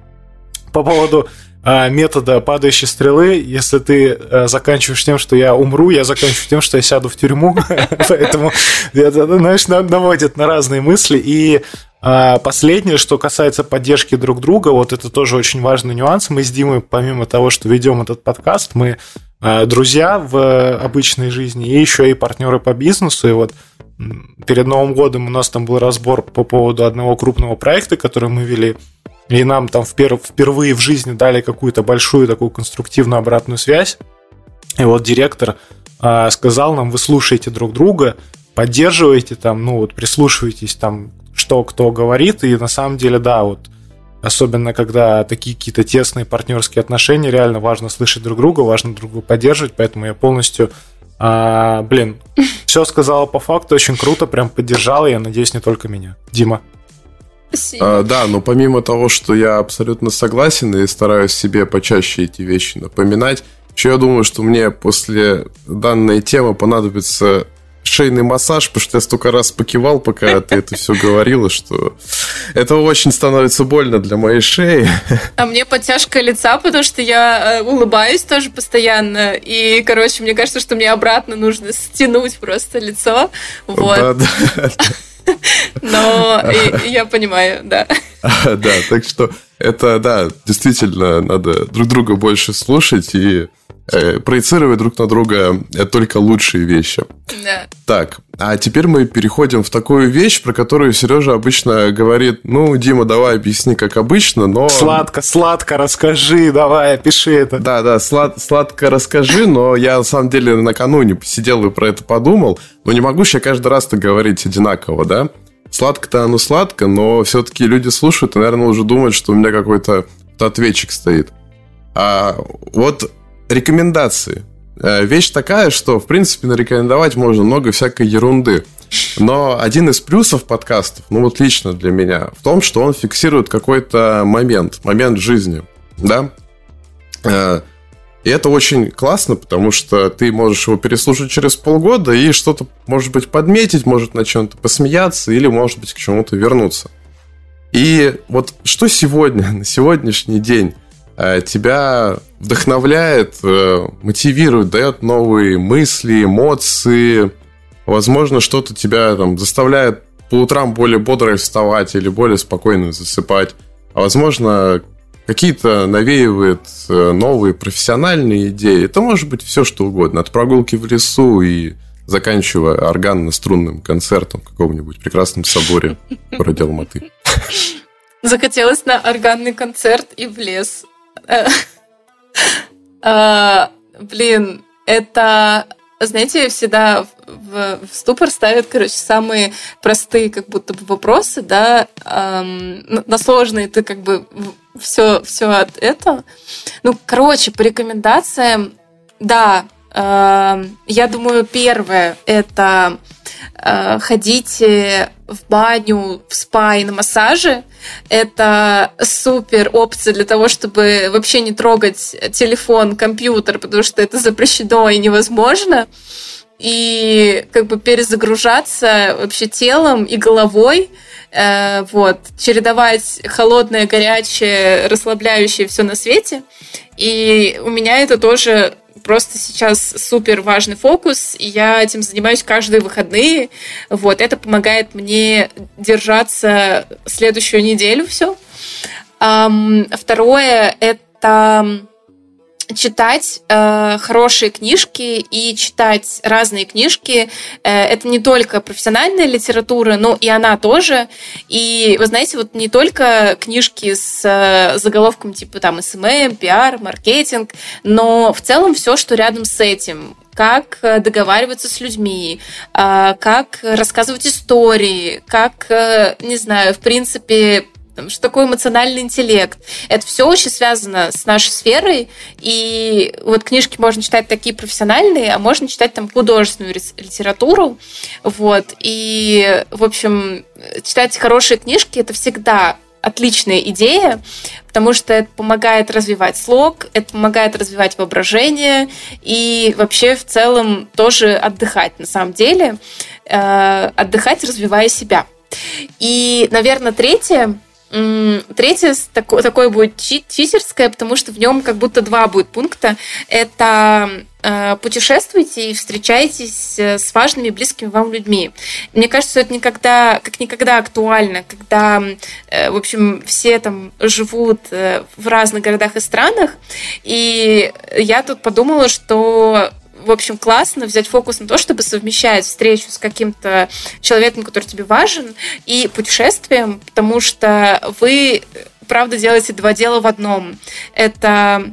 По поводу а, метода падающей стрелы, если ты а, заканчиваешь тем, что я умру, я заканчиваю тем, что я сяду в тюрьму. *laughs* Поэтому, знаешь, наводит на разные мысли. И а, последнее, что касается поддержки друг друга, вот это тоже очень важный нюанс. Мы с Димой, помимо того, что ведем этот подкаст, мы друзья в обычной жизни и еще и партнеры по бизнесу. И вот перед Новым годом у нас там был разбор по поводу одного крупного проекта, который мы вели и нам там впервые в жизни дали какую-то большую такую конструктивную обратную связь. И вот директор э, сказал нам, вы слушаете друг друга, поддерживаете там, ну вот прислушиваетесь там, что кто говорит, и на самом деле, да, вот особенно когда такие какие-то тесные партнерские отношения, реально важно слышать друг друга, важно друг друга поддерживать, поэтому я полностью а, блин, все сказала по факту, очень круто, прям поддержала, я надеюсь, не только меня. Дима. А, да, но помимо того, что я абсолютно согласен и стараюсь себе почаще эти вещи напоминать, еще я думаю, что мне после данной темы понадобится шейный массаж, потому что я столько раз покивал, пока ты это все говорила, что это очень становится больно для моей шеи. А мне подтяжка лица, потому что я э, улыбаюсь тоже постоянно. И, короче, мне кажется, что мне обратно нужно стянуть просто лицо. Вот. Да, да. Но я понимаю, да. *laughs* Да, так что это, да, действительно, надо друг друга больше слушать и э, проецировать друг на друга только лучшие вещи. Да. Так, а теперь мы переходим в такую вещь, про которую Сережа обычно говорит, ну, Дима, давай объясни, как обычно, но... Сладко, сладко расскажи, давай, опиши это. Да, да, слад, сладко расскажи, но я, на самом деле, накануне сидел и про это подумал, но не могу я каждый раз так говорить одинаково, да? Сладко-то оно сладко, но все-таки люди слушают и, наверное, уже думают, что у меня какой-то ответчик стоит. А вот рекомендации. Э, вещь такая, что, в принципе, нарекомендовать можно много всякой ерунды. Но один из плюсов подкастов, ну вот лично для меня, в том, что он фиксирует какой-то момент, момент жизни, да? Э, и это очень классно, потому что ты можешь его переслушать через полгода и что-то, может быть, подметить, может на чем-то посмеяться или, может быть, к чему-то вернуться. И вот что сегодня, *laughs* на сегодняшний день тебя вдохновляет, э, мотивирует, дает новые мысли, эмоции, возможно, что-то тебя там заставляет по утрам более бодро вставать или более спокойно засыпать, а возможно, какие-то навеивает э, новые профессиональные идеи. Это может быть все, что угодно. От прогулки в лесу и заканчивая органно-струнным концертом в каком-нибудь прекрасном соборе в городе Алматы. Захотелось на органный концерт и в лес. А, блин, это знаете, всегда в, в ступор ставят, короче, самые простые как будто бы вопросы, да, эм, на сложные ты как бы все, все от этого. Ну, короче, по рекомендациям, да, Я думаю, первое – это ходите в баню, в спа и на массаже. Это супер опция для того, чтобы вообще не трогать телефон, компьютер, потому что это запрещено и невозможно и как бы перезагружаться вообще телом и головой, э, вот, чередовать холодное, горячее, расслабляющее все на свете. И у меня это тоже просто сейчас супер важный фокус, и я этим занимаюсь каждые выходные. Вот, это помогает мне держаться следующую неделю все. Второе – это читать э, хорошие книжки и читать разные книжки. Э, это не только профессиональная литература, но и она тоже. И вы знаете, вот не только книжки с э, заголовком типа там SMM, пиар, маркетинг, но в целом все, что рядом с этим как э, договариваться с людьми, э, как рассказывать истории, как, э, не знаю, в принципе, что такое эмоциональный интеллект. Это все очень связано с нашей сферой, и вот книжки можно читать такие профессиональные, а можно читать там художественную литературу, вот, и, в общем, читать хорошие книжки – это всегда отличная идея, потому что это помогает развивать слог, это помогает развивать воображение и вообще в целом тоже отдыхать на самом деле, э, отдыхать, развивая себя. И, наверное, третье Третье такое, такое будет читерское, потому что в нем как будто два будет пункта. Это э, путешествуйте и встречайтесь э, с важными близкими вам людьми. Мне кажется, это никогда, как никогда актуально, когда, э, в общем, все там живут в разных городах и странах. И я тут подумала, что в общем, классно взять фокус на то, чтобы совмещать встречу с каким-то человеком, который тебе важен, и путешествием, потому что вы, правда, делаете два дела в одном. Это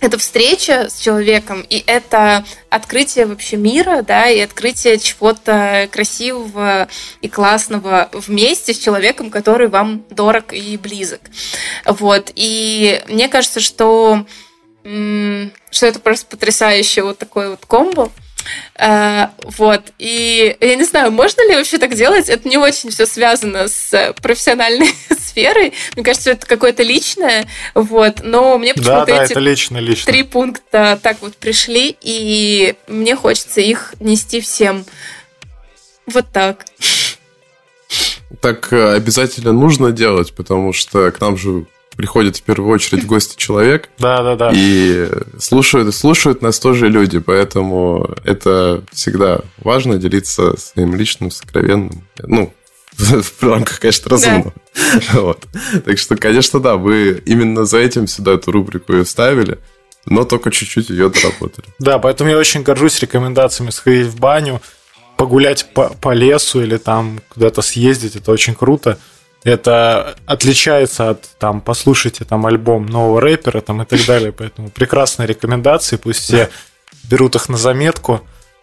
это встреча с человеком, и это открытие вообще мира, да, и открытие чего-то красивого и классного вместе с человеком, который вам дорог и близок. Вот. И мне кажется, что что это просто потрясающее вот такое вот комбо. Uh, вот. И я не знаю, можно ли вообще так делать? Это не очень все связано с профессиональной *laughs* сферой. Мне кажется, это какое-то личное. Вот. Но мне почему-то да, да, эти это лично, лично. три пункта так вот пришли, и мне хочется их нести всем. Вот так. Так э, обязательно нужно делать, потому что к нам же приходит в первую очередь в гости человек. *laughs* Да, да, да. И слушают, слушают нас тоже люди, поэтому это всегда важно делиться своим личным, сокровенным. Ну, *laughs* в рамках, конечно, разумного. Да. Вот. Так что, конечно, да, вы именно за этим сюда эту рубрику и вставили, но только чуть-чуть ее доработали. Да, поэтому я очень горжусь рекомендациями сходить в баню, погулять по, по лесу или там куда-то съездить, это очень круто это отличается от там послушайте там альбом нового рэпера там и так далее, поэтому прекрасные рекомендации, пусть все берут их на заметку.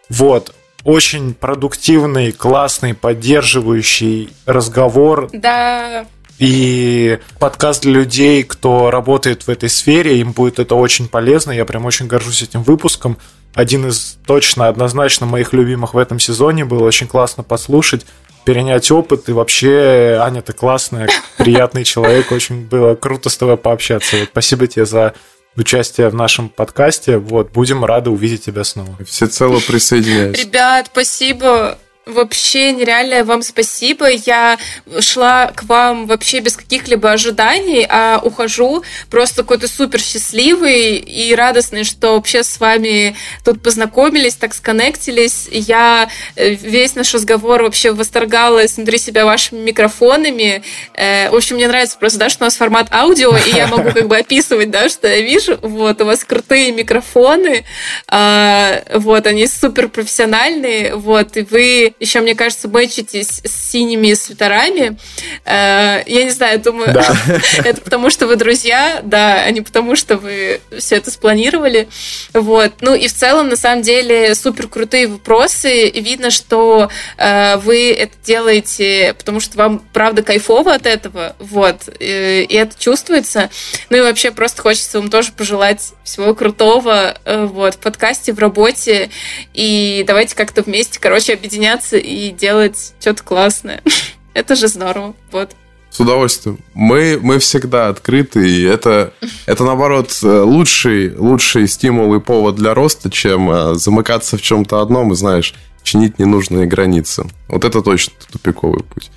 Вот, очень продуктивный, классный, поддерживающий разговор. Да. И подкаст для людей, кто работает в этой сфере, им будет это очень полезно. Я прям очень горжусь этим выпуском. Один из точно, однозначно моих любимых в этом сезоне был. Очень классно послушать перенять опыт. И вообще, Аня, ты классная, приятный человек. Очень было круто с тобой пообщаться. Вот, спасибо тебе за участие в нашем подкасте. Вот, будем рады увидеть тебя снова. Все цело присоединяюсь. Ребят, спасибо Вообще нереальное вам спасибо. Я шла к вам вообще без каких-либо ожиданий, а ухожу просто какой-то супер счастливый и радостный, что вообще с вами тут познакомились, так сконнектились. Я э, весь наш разговор вообще восторгалась внутри себя вашими микрофонами. Э, в общем, мне нравится просто, да, что у нас формат аудио, и я могу как бы *laughs* описывать, да, что я вижу. Вот, у вас крутые микрофоны, а, вот, они супер профессиональные, вот, и вы еще, мне кажется, мэчитесь с синими свитерами. Э, я не знаю, думаю, да. *laughs* это потому, что вы друзья, да, а не потому, что вы все это спланировали. Вот. Ну и в целом, на самом деле, супер крутые вопросы. Видно, что э, вы это делаете, потому что вам, правда, кайфово от этого. Вот. И, и это чувствуется. Ну и вообще просто хочется вам тоже пожелать всего крутого э, вот, в подкасте, в работе. И давайте как-то вместе, короче, объединяться и делать что-то классное. *laughs* Это же здорово. Вот. С удовольствием. Мы, мы всегда открыты, и это, это наоборот, лучший, лучший стимул и повод для роста, чем э, замыкаться в чем-то одном и, знаешь, чинить ненужные границы. Вот это точно тупиковый путь.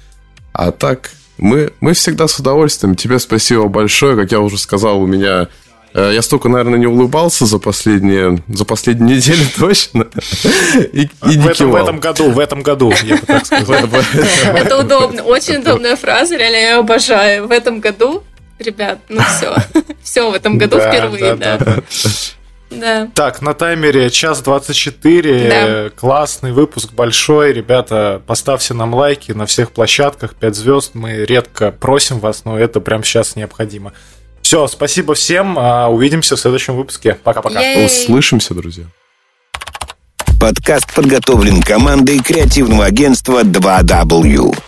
А так, мы, мы всегда с удовольствием. Тебе спасибо большое. Как я уже сказал, у меня Э, я столько, наверное, не улыбался за последние, за последние *laughs* недели точно. И, и в, этом, в этом году, в этом году, я бы так сказал. Это удобно, очень удобная фраза, реально я обожаю. В этом году, ребят, ну все, *laughs* все в этом году впервые, да. Да. Так, на таймере час 24. Да. Классный выпуск, большой. Ребята, поставьте нам лайки на всех площадках. 5 звезд. Мы редко просим вас, но это прямо сейчас необходимо. Все, спасибо всем. А, увидимся в следующем выпуске. Пока-пока. Услышимся, друзья. Подкаст подготовлен командой креативного агентства 2W.